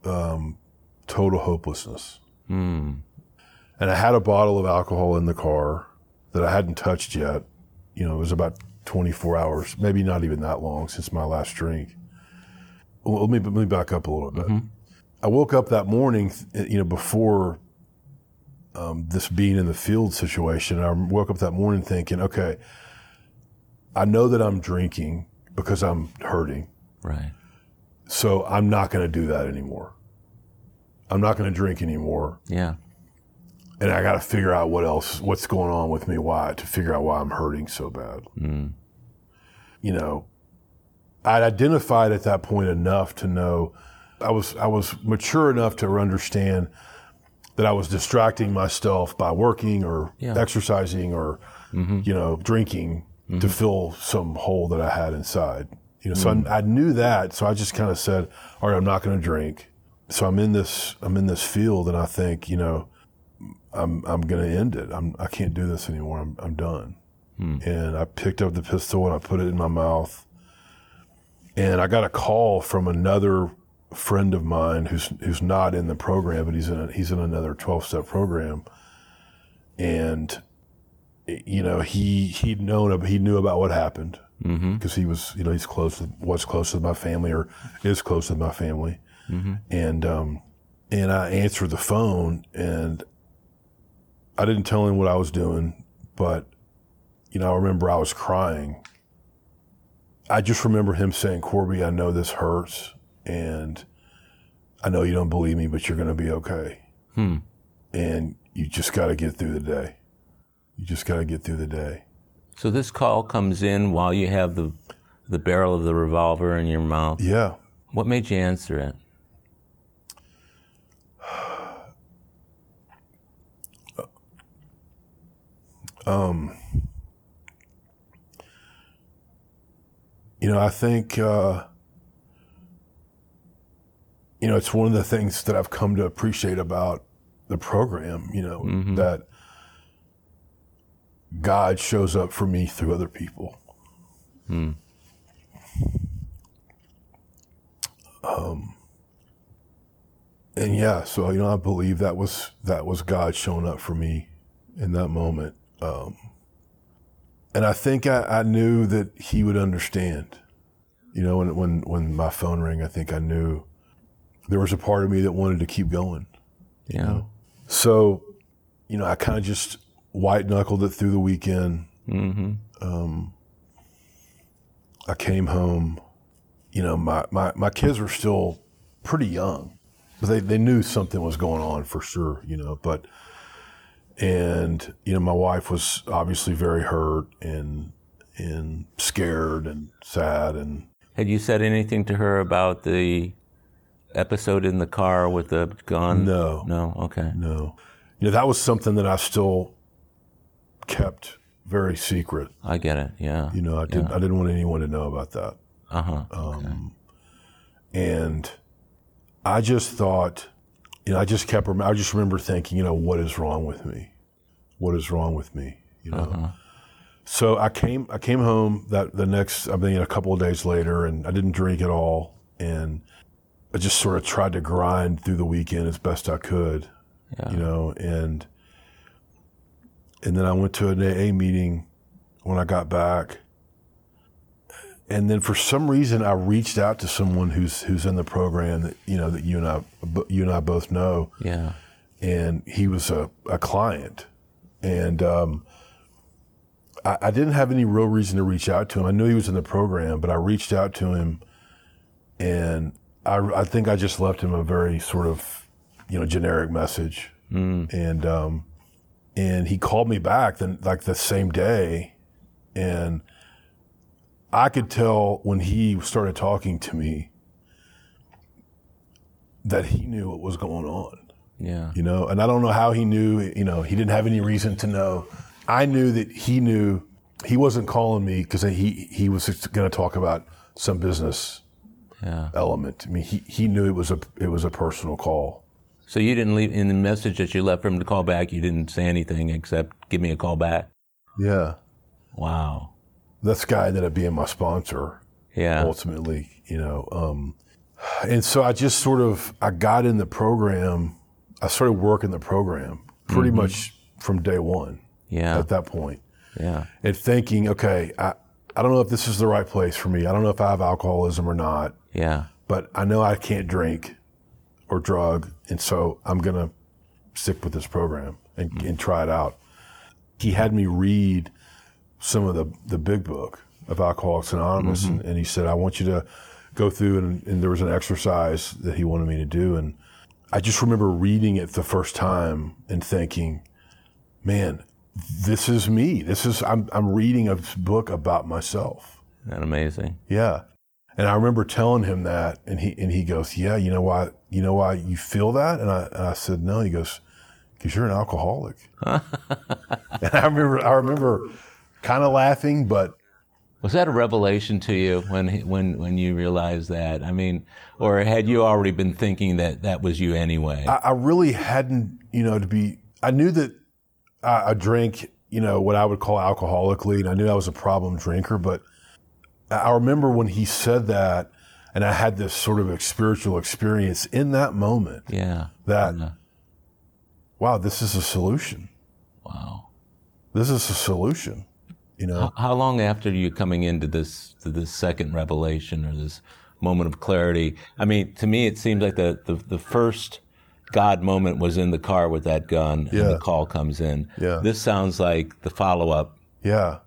um, total hopelessness. And I had a bottle of alcohol in the car that I hadn't touched yet. You know, it was about 24 hours, maybe not even that long since my last drink. Well, let me let me back up a little bit. I woke up that morning, you know, before um, this being in the field situation. I woke up that morning thinking, okay, I know that I'm drinking because I'm hurting. Right. So I'm not going to do that anymore. I'm not going to drink anymore. Yeah. And I got to figure out what else, what's going on with me, why, to figure out why I'm hurting so bad. Mm. You know, I'd identified at that point enough to know I was, I was mature enough to understand that I was distracting myself by working or Yeah. exercising or, mm-hmm. you know, drinking to mm-hmm. fill some hole that I had inside. You know, so I, mm. I knew that. So I just kind of said, all right, I'm not going to drink. So I'm in this, I'm in this field and I think, you know, I'm, I'm going to end it. I'm, I can't do this anymore. I'm, I'm done. And I picked up the pistol and I put it in my mouth. And I got a call from another friend of mine who's who's not in the program, but he's in a, he's in another twelve step program, and you know he he'd known he knew about what happened because Mm-hmm. he was you know he's close to, was close to my family or is close to my family, Mm-hmm. and um, and I answered the phone and I didn't tell him what I was doing, but you know I remember I was crying. I just remember him saying, "Corby, I know this hurts, and I know you don't believe me, but you're going to be okay, Hmm. and you just got to get through the day. You just got to get through the day." So this call comes in while you have the the barrel of the revolver in your mouth. Yeah. What made you answer it? You know, I think, uh, you know, it's one of the things that I've come to appreciate about the program, you know, that God shows up for me through other people. Um, and yeah, so, you know, I believe that was, that was God showing up for me in that moment. Um, and I think I, I knew that he would understand. You know, when when when my phone rang, I think I knew there was a part of me that wanted to keep going. Yeah. You know? So, you know, I kind of just white knuckled it through the weekend. Mm-hmm. Um, I came home. You know, my, my, my kids were still pretty young, but they, they knew something was going on for sure, you know, but, and, you know, my wife was obviously very hurt and, and scared and sad and, Had you said anything to her about the episode in the car with the gun? No. No. Okay. no, you know, that was something that I still kept very secret. I get it. Yeah. You know, I didn't, I didn't want anyone to know about that. Uh huh. Um, and I just thought, you know, I just kept, I just remember thinking, you know, what is wrong with me? What is wrong with me? You know? Uh-huh. So I came, I came home that the next, I mean, a couple of days later and I didn't drink at all. And I just sort of tried to grind through the weekend as best I could, Yeah. you know, and, and then I went to an AA meeting when I got back and then for some reason I reached out to someone who's who's in the program that you know that you and I you and I both know, Yeah. and he was a, a client, and um, I, I didn't have any real reason to reach out to him. I knew he was in the program, but I reached out to him, and I I think I just left him a very sort of you know generic message, and um, and he called me back then like the same day, and. I could tell when he started talking to me that he knew what was going on, Yeah. you know, and I don't know how he knew, you know, he didn't have any reason to know. I knew that he knew he wasn't calling me because he, he was going to talk about some business Yeah. element. I mean, he, he knew it was a, it was a personal call. So you didn't leave in the message that you left for him to call back. You didn't say anything except give me a call back. Yeah. Wow. This guy ended up being my sponsor. Yeah. ultimately, you know. Um, and so I just sort of I got in the program. I started working the program pretty much from day one Yeah. at that point, Yeah. and thinking, okay, I I don't know if this is the right place for me. I don't know if I have alcoholism or not, Yeah. but I know I can't drink or drug, and so I'm gonna stick with this program and, and try it out. He had me read some of the the big book of Alcoholics Anonymous, mm-hmm. and, and he said, "I want you to go through." And, and there was an exercise that he wanted me to do, and I just remember reading it the first time and thinking, "Man, this is me. This is I'm I'm reading a book about myself." Isn't that amazing? Yeah. And I remember telling him that, and he and he goes, "Yeah, you know why? You know why you feel that?" And I and I said, "No." He goes, "Because you're an alcoholic." and I remember I remember kind of laughing, but Was that a revelation to you when when when you realized that? I mean, or had you already been thinking that that was you anyway? I, I really hadn't, you know, to be. I knew that I, I drank, you know, what I would call alcoholically, and I knew I was a problem drinker. But I remember when he said that, And I had this sort of spiritual experience in that moment Yeah. that, Yeah. wow, this is a solution. Wow. This is a solution. You know, How, how long after you coming into this to this second revelation or this moment of clarity? I mean, to me, it seems like the the, the first God moment was in the car with that gun, and Yeah. the call comes in. Yeah. This sounds like the follow up. yeah.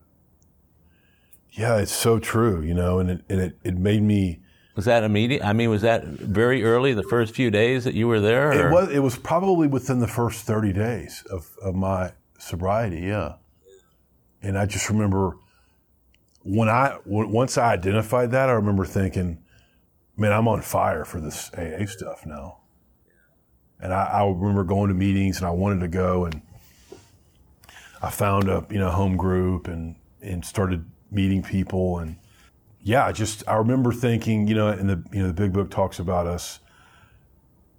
Yeah, it's so true, you know, and it, and it, it made me, Was that immediate? I mean, was that very early, the first few days that you were there? it was, it was probably within the first 30 days of, of my sobriety. Yeah. And I just remember when I, w- once I identified that, I remember thinking, man, I'm on fire for this AA stuff now. And I, I remember going to meetings and I wanted to go and I found a, you know, home group and, and started meeting people and yeah, I just I remember thinking, you know, and the you know the big book talks about us,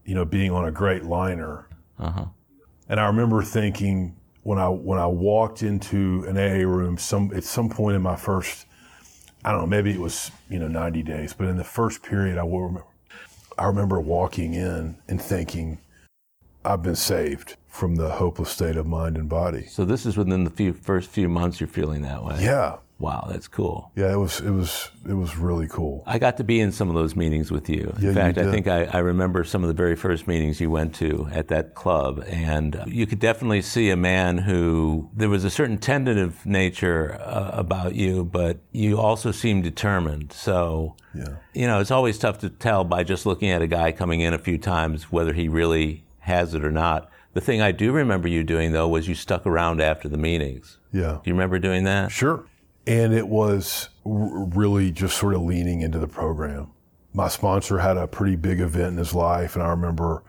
you know, being on a great liner, Uh-huh. and I remember thinking when I when I walked into an AA room, some at some point in my first, I don't know, maybe it was you know ninety days, but in the first period, I will remember, I remember walking in and thinking, I've been saved from the hopeless state of mind and body. So this is within the few first few months you're feeling that way. Yeah, Wow, that's cool. yeah, it was it was it was really cool. I got to be in some of those meetings with you. In Yeah, you fact, I think I, I remember some of the very first meetings you went to at that club, and you could definitely see a man who there was a certain tentative nature uh, about you, but you also seemed determined. So, Yeah. you know, it's always tough to tell by just looking at a guy coming in a few times whether he really has it or not. The thing I do remember you doing though was you stuck around after the meetings. Yeah. Do you remember doing that? Sure. And it was r- really just sort of leaning into the program. My sponsor had a pretty big event in his life, and I remember,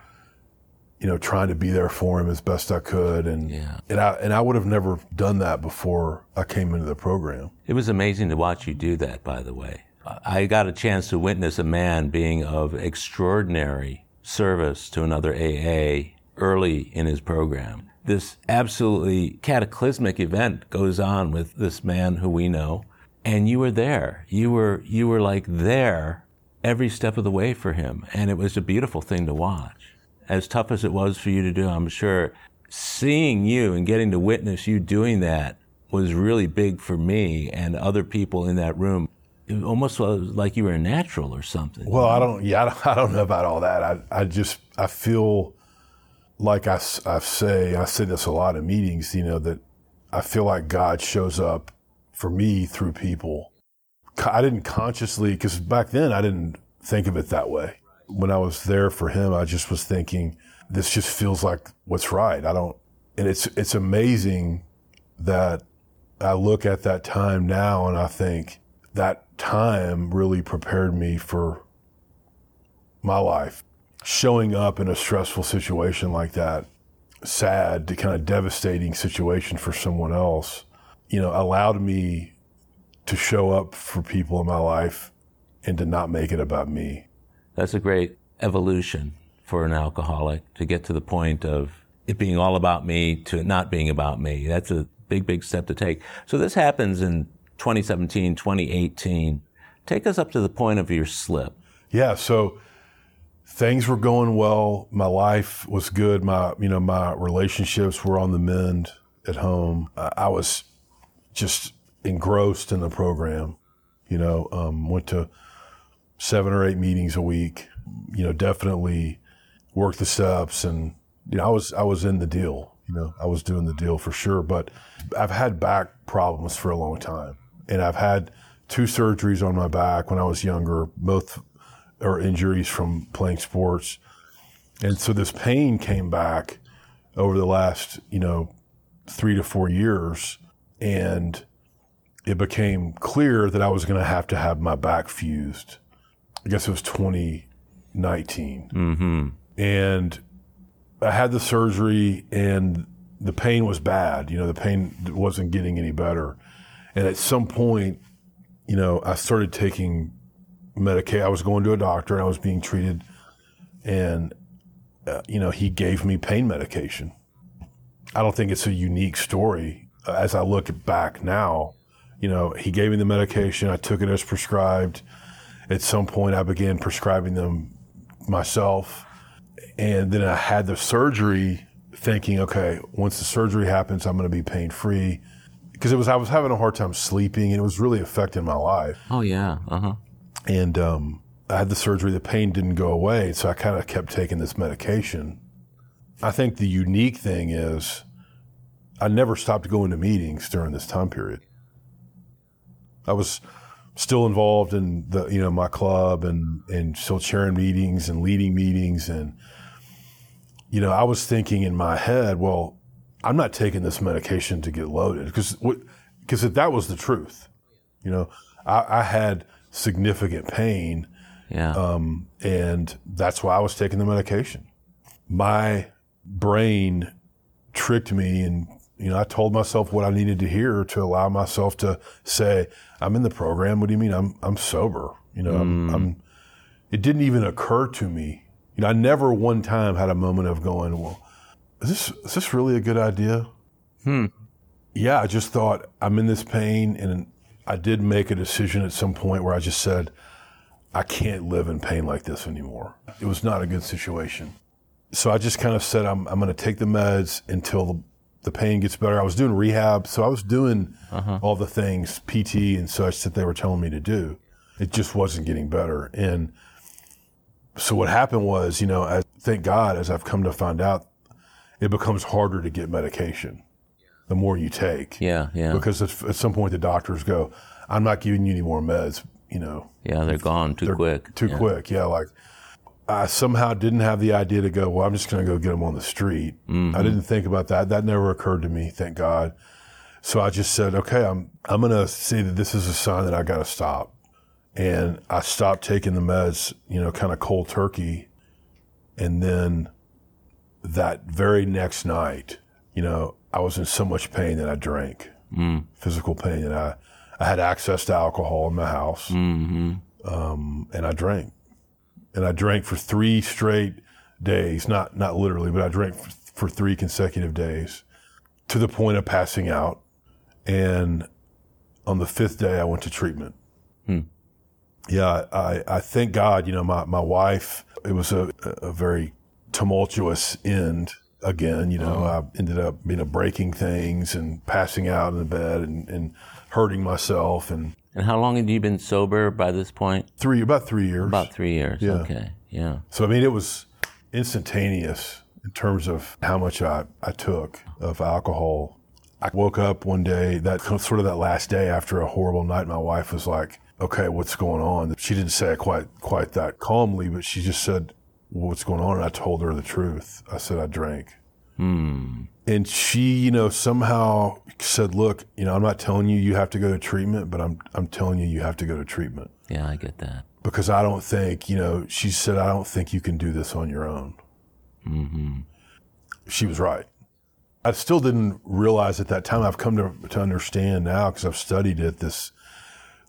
you know, trying to be there for him as best I could. And Yeah. and I and I would have never done that before I came into the program. It was amazing to watch you do that, by the way. I got a chance to witness a man being of extraordinary service to another AA early in his program. This absolutely cataclysmic event goes on with this man who we know, and you were there. You were you were like there every step of the way for him, and it was a beautiful thing to watch. As tough as it was for you to do, I'm sure seeing you and getting to witness you doing that was really big for me and other people in that room. It almost was like you were a natural or something. Well, I don't. Yeah, I don't, I don't know about all that. I I just I feel like I, I say I say this a lot in meetings. You know that I feel like God shows up for me through people. I didn't consciously because back then I didn't think of it that way. When I was there for Him, I just was thinking this just feels like what's right. I don't, and it's it's amazing that I look at that time now and I think that time really prepared me for my life. Showing up in a stressful situation like that, sad, to kind of devastating situation for someone else, you know, allowed me to show up for people in my life and to not make it about me. That's a great evolution for an alcoholic to get to the point of it being all about me to it not being about me. That's a big, big step to take. So this happens in 2017, 2018. Take us up to the point of your slip. Yeah, so things were going well. My life was good. My, you know, my relationships were on the mend at home. I, I was just engrossed in the program. You know, um, went to seven or eight meetings a week. You know, definitely worked the steps, and you know, I was I was in the deal. You know, I was doing the deal for sure. But I've had back problems for a long time, and I've had two surgeries on my back when I was younger. Both are injuries from playing sports, and so this pain came back over the last you know three to four years, and it became clear that I was going to have to have my back fused. I guess it was 2019. Mm-hmm. And I had the surgery, and the pain was bad. You know, the pain wasn't getting any better. And at some point, you know, I started taking Medicaid. I was going to a doctor, and I was being treated, and uh, you know, he gave me pain medication. I don't think it's a unique story. As I look back now, you know, he gave me the medication. I took it as prescribed, at some point, I began prescribing them myself. And then I had the surgery thinking, okay, once the surgery happens, I'm going to be pain free. Because it was, I was having a hard time sleeping and it was really affecting my life. Oh, yeah. Uh huh. And um, I had the surgery, the pain didn't go away. So I kind of kept taking this medication. I think the unique thing is I never stopped going to meetings during this time period. I was still involved in the you know my club and and still chairing meetings and leading meetings and you know I was thinking in my head, well, I'm not taking this medication to get loaded because because that was the truth. You know, I, I had significant pain, Yeah. um, and that's why I was taking the medication. My brain tricked me and you know, I told myself what I needed to hear to allow myself to say, I'm in the program. What do you mean? I'm, I'm sober. You know, I'm, I'm, it didn't even occur to me. You know, I never one time had a moment of going, well, is this, is this really a good idea? Hmm. Yeah. I just thought I'm in this pain. And I did make a decision at some point where I just said, I can't live in pain like this anymore. It was not a good situation. So I just kind of said, I'm, I'm going to take the meds until the, the pain gets better. I was doing rehab, so I was doing uh-huh. all the things, PT and such that they were telling me to do. It just wasn't getting better. And so what happened was, you know, as, thank God, as I've come to find out, it becomes harder to get medication the more you take. Yeah. Yeah. Because at, at some point the doctors go, I'm not giving you any more meds, you know, Yeah. They're gone too quick. too Yeah. quick. Yeah, like I somehow didn't have the idea to go. Well, I'm just going to go get them on the street. Mm-hmm. I didn't think about that. That never occurred to me. Thank God. So I just said, okay, I'm I'm going to say that this is a sign that I got to stop, and I stopped taking the meds. You know, kind of cold turkey, and then that very next night, you know, I was in so much pain that I drank, Mm. physical pain, and I I had access to alcohol in my house Mm-hmm. um, and I drank, and I drank for three straight days. Not not literally, but I drank for, for three consecutive days, to the point of passing out. And on the fifth day, I went to treatment. Hmm. Yeah, I, I thank God. You know, my my wife. It was a a very tumultuous end. Again, you know, uh-huh. I ended up you know breaking things and passing out in the bed and, and hurting myself and And how long had you been sober by this point? three about three years. About three years. Yeah. Okay. Yeah. So I mean, it was instantaneous in terms of how much I, I took of alcohol. I woke up one day, that sort of that last day after a horrible night. My wife was like, "Okay, what's going on?" She didn't say it quite quite that calmly, but she just said, "What's going on?" And I told her the truth. I said I drank, Hmm. and she, you know, somehow said, "Look, you know, I'm not telling you you have to go to treatment, but I'm I'm telling you you have to go to treatment." Yeah, I get that. because I don't think, you know, she said, I don't think you can do this on your own. Mm-hmm. She was right. I still didn't realize at that time. I've come to, to understand now because I've studied it. This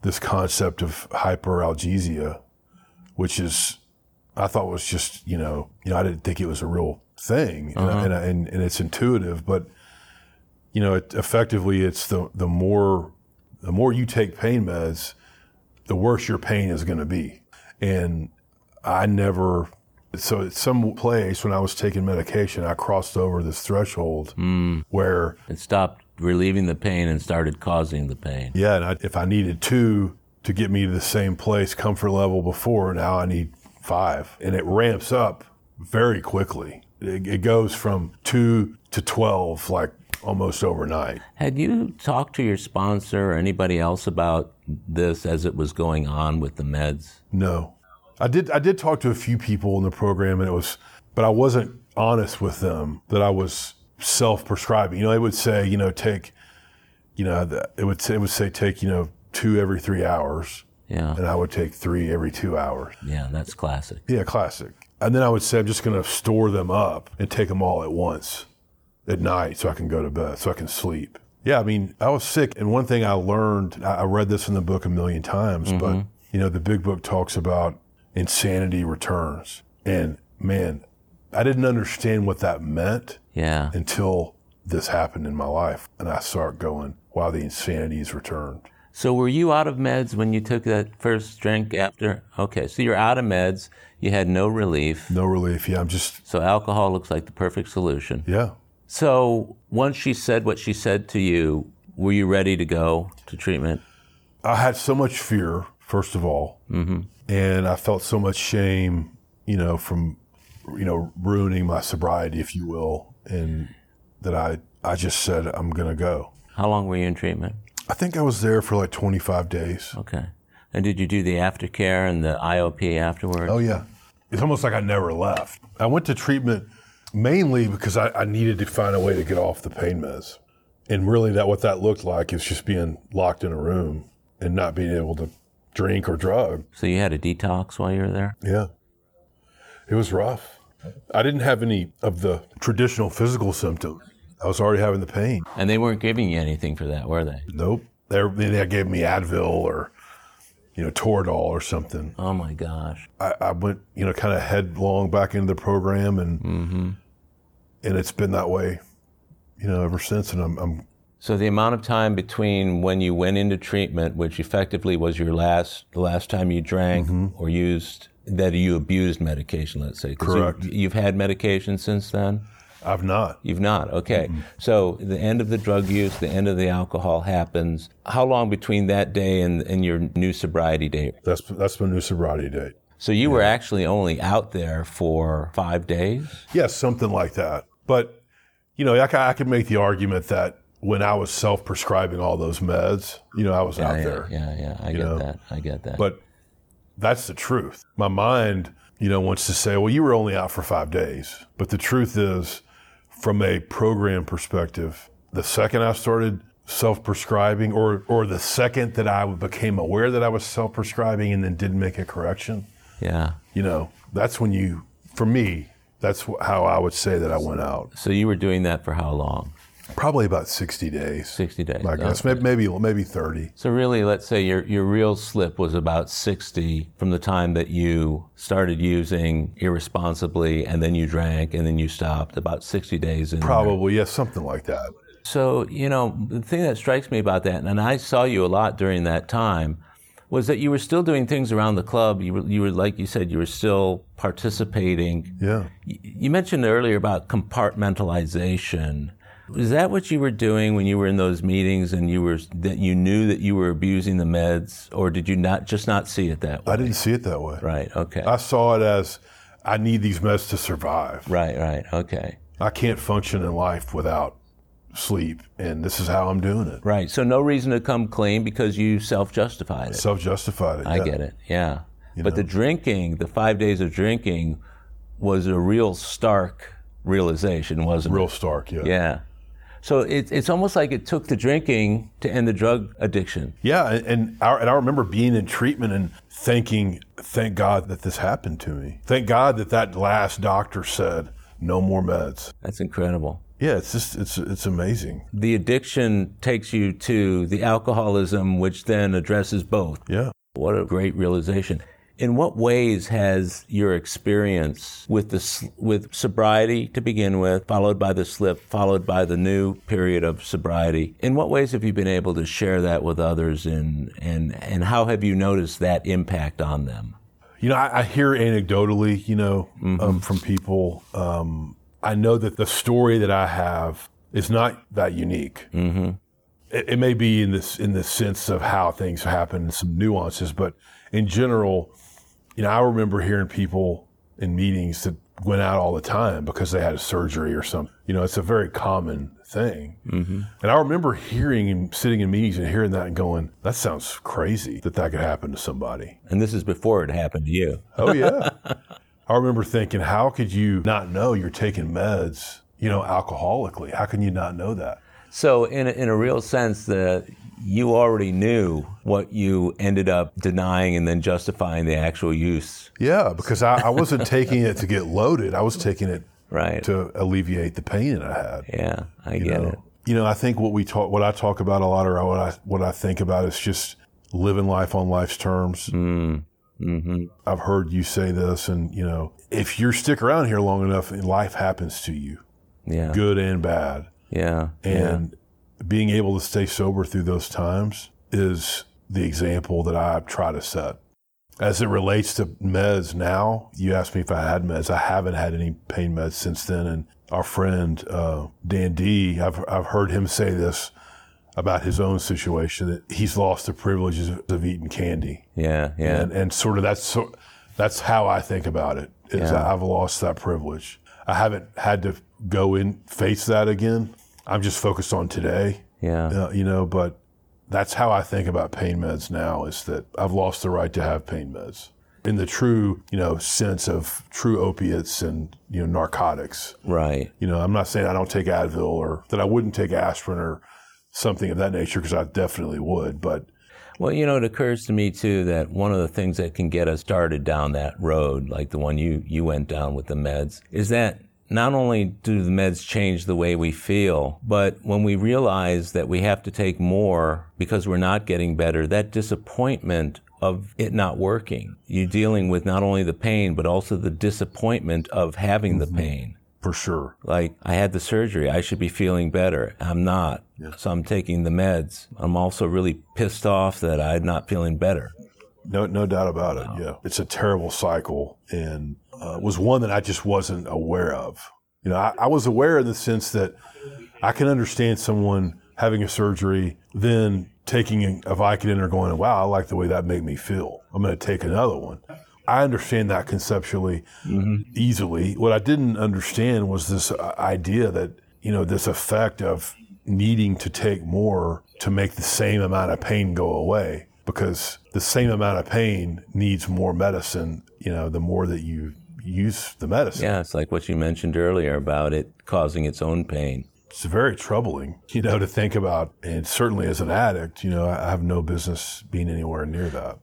this concept of hyperalgesia, which is, I thought it was just, you know, you know, I didn't think it was a real thing, and, I- uh-huh. and, I- and and it's intuitive, but you know, it, effectively, it's the the more the more you take pain meds, the worse your pain is going to be. And I never, so at some place when I was taking medication, I crossed over this threshold hmm. where, It stopped relieving the pain and started causing the pain. yeah, and I, if I needed two to get me to the same place, comfort level before, now I need five. And it ramps up very quickly. It, it goes from two to 12, like almost overnight. Had you talked to your sponsor or anybody else about this as it was going on with the meds? No, I did. I did talk to a few people in the program, and it was, but I wasn't honest with them that I was self-prescribing. You know, they would say, you know, take, you know, the- it would say, it would say take, you know, two every three hours, Yeah. and I would take three every two hours. Yeah, that's classic. Yeah, classic. And then I would say I'm just going to store them up and take them all at once at night so I can go to bed, so I can sleep. Yeah, I mean, I was sick. And one thing I learned, I read this in the book a million times, but, mm-hmm. you know, the big book talks about insanity returns. And man, I didn't understand what that meant Yeah. until this happened in my life. And I start going, wow, the insanity's returned. So were you out of meds when you took that first drink after? Okay, so you're out of meds. You had no relief. No relief. Yeah, I'm just. So alcohol looks like the perfect solution. Yeah. So once she said what she said to you, were you ready to go to treatment? I had so much fear, first of all, mm-hmm. and I felt so much shame, you know, from, you know, ruining my sobriety, if you will, and that I, I just said I'm gonna go. How long were you in treatment? I think I was there for like 25 days. Okay. And did you do the aftercare and the IOP afterwards? Oh, yeah. It's almost like I never left. I went to treatment mainly because I, I needed to find a way to get off the pain meds. And really, that what that looked like is just being locked in a room and not being able to drink or drug. So you had a detox while you were there? Yeah. It was rough. I didn't have any of the traditional physical symptoms. I was already having the pain. And they weren't giving you anything for that, were they? Nope. They, they gave me Advil or, you know, Toradol or something. Oh my gosh. I, I went, you know, kind of headlong back into the program and, Mm-hmm. and it's been that way, you know, ever since. And I'm, I'm So the amount of time between when you went into treatment, which effectively was your last, the last time you drank Mm-hmm. or used, that you abused medication, let's say. 'Cause you- Correct. you've had medication since then? I've not. You've not. Okay. So the end of the drug use, the end of the alcohol happens. How long between that day and, and your new sobriety date? That's that's my new sobriety date. So you were actually only out there for five days? Yeah, something like that. But you know, I, I could make the argument that when I was self-prescribing all those meds, you know, I was out yeah, there. yeah, yeah. I get know? that. I get that. But that's the truth. My mind, you know, wants to say, well, you were only out for five days. But the truth is, from a program perspective, the second I started self-prescribing or or the second that I became aware that I was self-prescribing and then didn't make a correction, yeah. you know, that's when you for me, that's how I would say that I went out. So you were doing that for how long? Probably about 60 days. 60 days. I guess maybe maybe maybe 30. So really, let's say your your real slip was about 60 from the time that you started using irresponsibly, and then you drank, and then you stopped. About 60 days in. there. Probably, yeah, something like that. So you know, the thing that strikes me about that, and I saw you a lot during that time, was that you were still doing things around the club. You were, you were like you said, you were still participating. Yeah. You mentioned earlier about compartmentalization. Is that what you were doing when you were in those meetings and you were that you knew that you were abusing the meds, or did you not just not see it that way? I didn't see it that way. Right. Okay. I saw it as I need these meds to survive. right. Right. Okay. I can't function in life without sleep, and this is how I'm doing it. Right. So no reason to come clean because you self-justified it. Self justified it. I yeah. get it. Yeah. But the drinking, the five days of drinking, was a real stark realization, wasn't Real it? Real stark, yeah. Yeah. So it, it's almost like it took the drinking to end the drug addiction. Yeah, and, I, and I remember being in treatment and thinking, thank God that this happened to me. Thank God that that last doctor said, no more meds. That's incredible. Yeah, it's just, it's, it's amazing. The addiction takes you to the alcoholism, which then addresses both. Yeah. What a great realization. In what ways has your experience with the with sobriety to begin with, followed by the slip, followed by the new period of sobriety? In what ways have you been able to share that with others, and and and how have you noticed that impact on them? You know, I, I hear anecdotally, you know, um, from people. Um, I know that the story that I have is not that unique. Mm-hmm. It, it may be in this in the sense of how things happen, some nuances, but in general, you know, I remember hearing people in meetings that went out all the time because they had a surgery or something. You know, it's a very common thing. Mm-hmm. And I remember hearing and sitting in meetings and hearing that and going, "That sounds crazy that that could happen to somebody." And this is before it happened to you. Oh yeah. I remember thinking, how could you not know you're taking meds, you know, alcoholically? How can you not know that? So, in a, in a real sense, that you already knew what you ended up denying and then justifying the actual use, Yeah, because I, I wasn't taking it to get loaded. I was taking it right? to alleviate the pain that I had. yeah, I You get know, it. you know, I think what we talk, what I talk about a lot, or what I what I think about is just living life on life's terms. Mm-hmm. I've heard you say this, and you know, if you stick around here long enough, life happens to you, Yeah, good and bad. yeah. and being able to stay sober through those times is the example that I try to set. As it relates to meds now, you asked me if I had meds. I haven't had any pain meds since then. And our friend uh, Dan D, I've, I've heard him say this about his own situation that he's lost the privileges of eating candy. Yeah, yeah. And, and sort of that's so, that's how I think about it. Is Yeah. I've lost that privilege. I haven't had to go in face that again. I'm just focused on today yeah. uh, you know, but that's how I think about pain meds now is that I've lost the right to have pain meds in the true, you know, sense of true opiates and, you know, narcotics. Right. You know, I'm not saying I don't take Advil or that I wouldn't take aspirin or something of that nature because I definitely would, but Well, you know, it occurs to me too that one of the things that can get us started down that road, like the one you, you went down with the meds, is that not only do the meds change the way we feel, but when we realize that we have to take more because we're not getting better, that disappointment of it not working, you're dealing with not only the pain, but also the disappointment of having the mm-hmm. pain. for sure. Like, I had the surgery. I should be feeling better. I'm not. So I'm taking the meds. I'm also really pissed off that I'm not feeling better. No, no doubt about it. Yeah, it's a terrible cycle, and uh, was one that I just wasn't aware of. You know, I, I was aware in the sense that I can understand someone having a surgery, then taking a Vicodin or going, "Wow, I like the way that made me feel. I'm going to take another one." I understand that conceptually easily. What I didn't understand was this uh, idea that you know this effect of needing to take more to make the same amount of pain go away because the same amount of pain needs more medicine, you know, the more that you use the medicine. Yeah, it's like what you mentioned earlier about it causing its own pain. It's very troubling, you know, to think about. And certainly as an addict, you know, I have no business being anywhere near that.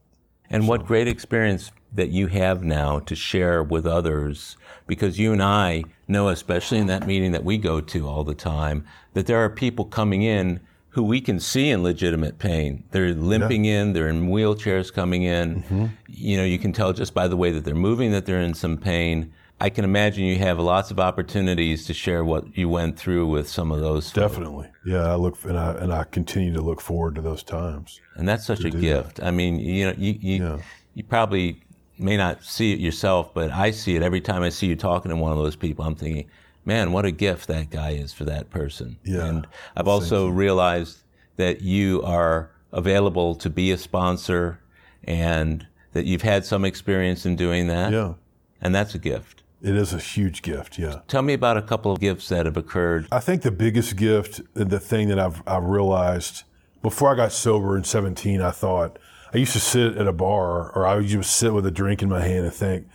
And what great experience that you have now to share with others because you and I know, especially in that meeting that we go to all the time, that there are people coming in who we can see in legitimate pain. They're limping in, they're in wheelchairs coming in. Mm-hmm. You know, you can tell just by the way that they're moving that they're in some pain. I can imagine you have lots of opportunities to share what you went through with some of those. folks. Definitely. Yeah, I look and I and I continue to look forward to those times. And that's such a gift. I mean, you know, you you, Yeah. you probably may not see it yourself, but I see it every time I see you talking to one of those people. I'm thinking, man, what a gift that guy is for that person. Yeah. And I've also realized that you are available to be a sponsor and that you've had some experience in doing that. Yeah. And that's a gift. It is a huge gift, yeah. Tell me about a couple of gifts that have occurred. I think the biggest gift, and the thing that I've, I've realized before I got sober in 17, I thought, I used to sit at a bar or I would just sit with a drink in my hand and think,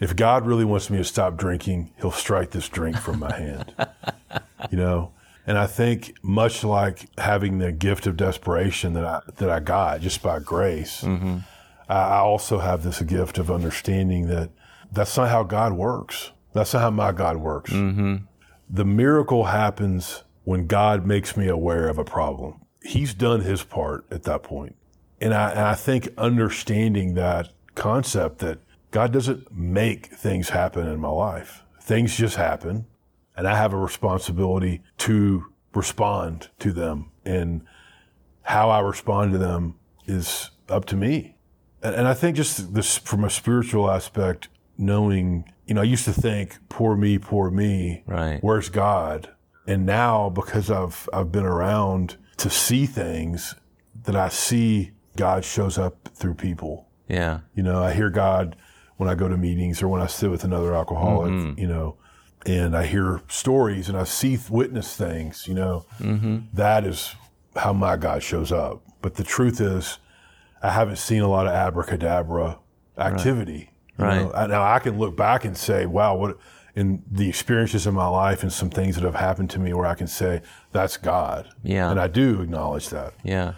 if God really wants me to stop drinking, he'll strike this drink from my hand. you know? And I think much like having the gift of desperation that I, that I got just by grace, mm-hmm. I, I also have this gift of understanding that that's not how God works. That's not how my God works mm-hmm. the miracle happens when God makes me aware of a problem. He's done his part at that point. And I, and I think understanding that concept that God doesn't make things happen in my life. Things just happen and I have a responsibility to respond to them and how I respond to them is up to me. And, and I think just this from a spiritual aspect, knowing, you know, I used to think, poor me, poor me. Right. Where's God? And now because I've, I've been around to see things that I see God shows up through people. Yeah. You know, I hear God when I go to meetings or when I sit with another alcoholic, mm-hmm. you know, and I hear stories and I see, witness things, you know, mm-hmm. That is how my God shows up. But the truth is, I haven't seen a lot of abracadabra activity. You Right. know, now I can look back and say, wow, what, in the experiences in my life and some things that have happened to me where I can say, that's God. Yeah. And I do acknowledge that Yeah.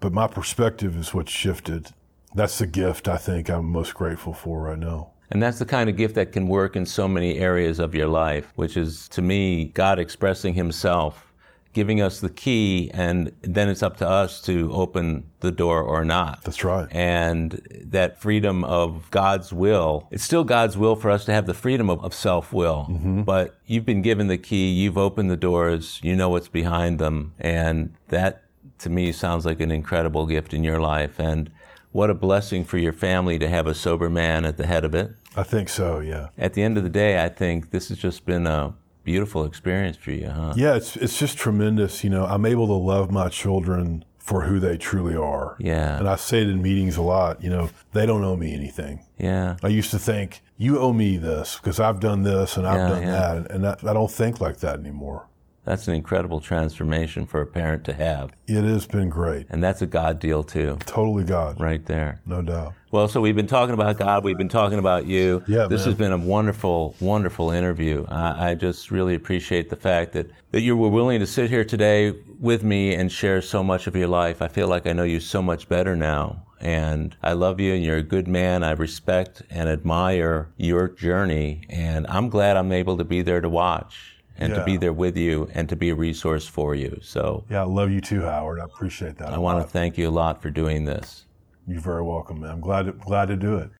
but my perspective is what's shifted. That's the gift I think I'm most grateful for right now. And that's the kind of gift that can work in so many areas of your life, which is to me, God expressing Himself, giving us the key, and then it's up to us to open the door or not. That's right. And that freedom of God's will, it's still God's will for us to have the freedom of, of self will. Mm-hmm. But you've been given the key, you've opened the doors, you know what's behind them, and that to me sounds like an incredible gift in your life. And what a blessing for your family to have a sober man at the head of it. I think so, yeah. At the end of the day, I think this has just been a beautiful experience for you, huh? Yeah, it's it's just tremendous. You know, I'm able to love my children for who they truly are. Yeah. And I say it in meetings a lot, you know, they don't owe me anything. Yeah. I used to think, you owe me this because I've done this and I've Yeah, done yeah. that. And I, I don't think like that anymore. That's an incredible transformation for a parent to have. It has been great. And that's a God deal, too, Totally God. right there. No doubt. Well, so we've been talking about God, we've been talking about you. Yeah, this man. has been a wonderful, wonderful interview. I, I just really appreciate the fact that, that you were willing to sit here today with me and share so much of your life. I feel like I know you so much better now. And I love you, and you're a good man. I respect and admire your journey. And I'm glad I'm able to be there to watch and to be there with you and to be a resource for you. So Yeah, I love you too, Howard. I appreciate that. I want to thank you a lot for doing this. You're very welcome, man. I'm glad to, glad to do it.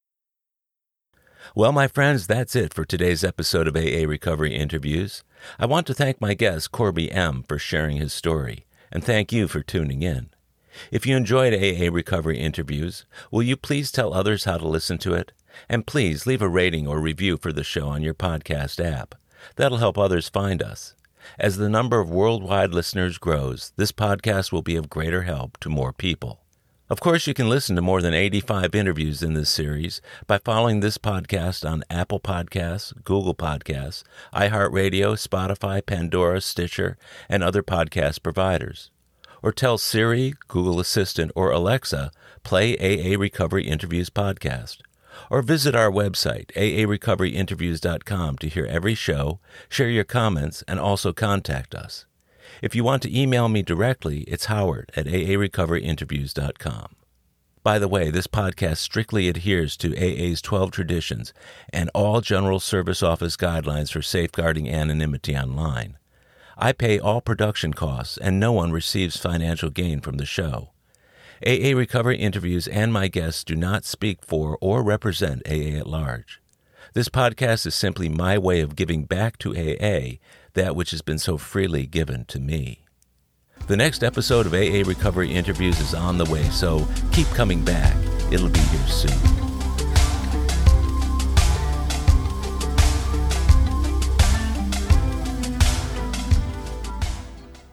Well, my friends, that's it for today's episode of AA Recovery Interviews. I want to thank my guest, Corby M., for sharing his story, and thank you for tuning in. If you enjoyed AA Recovery Interviews, will you please tell others how to listen to it? And please leave a rating or review for the show on your podcast app. That'll help others find us. As the number of worldwide listeners grows, this podcast will be of greater help to more people. Of course, you can listen to more than 85 interviews in this series by following this podcast on Apple Podcasts, Google Podcasts, iHeartRadio, Spotify, Pandora, Stitcher, and other podcast providers. Or tell Siri, Google Assistant, or Alexa, play AA Recovery Interviews podcast. Or visit our website, aarecoveryinterviews.com, to hear every show, share your comments, and also contact us. If you want to email me directly, it's howard at aarecoveryinterviews.com. By the way, this podcast strictly adheres to AA's 12 traditions and all General Service Office guidelines for safeguarding anonymity online. I pay all production costs, and no one receives financial gain from the show. AA Recovery Interviews and my guests do not speak for or represent AA at large. This podcast is simply my way of giving back to AA that which has been so freely given to me. The next episode of AA Recovery Interviews is on the way, so keep coming back. It'll be here soon.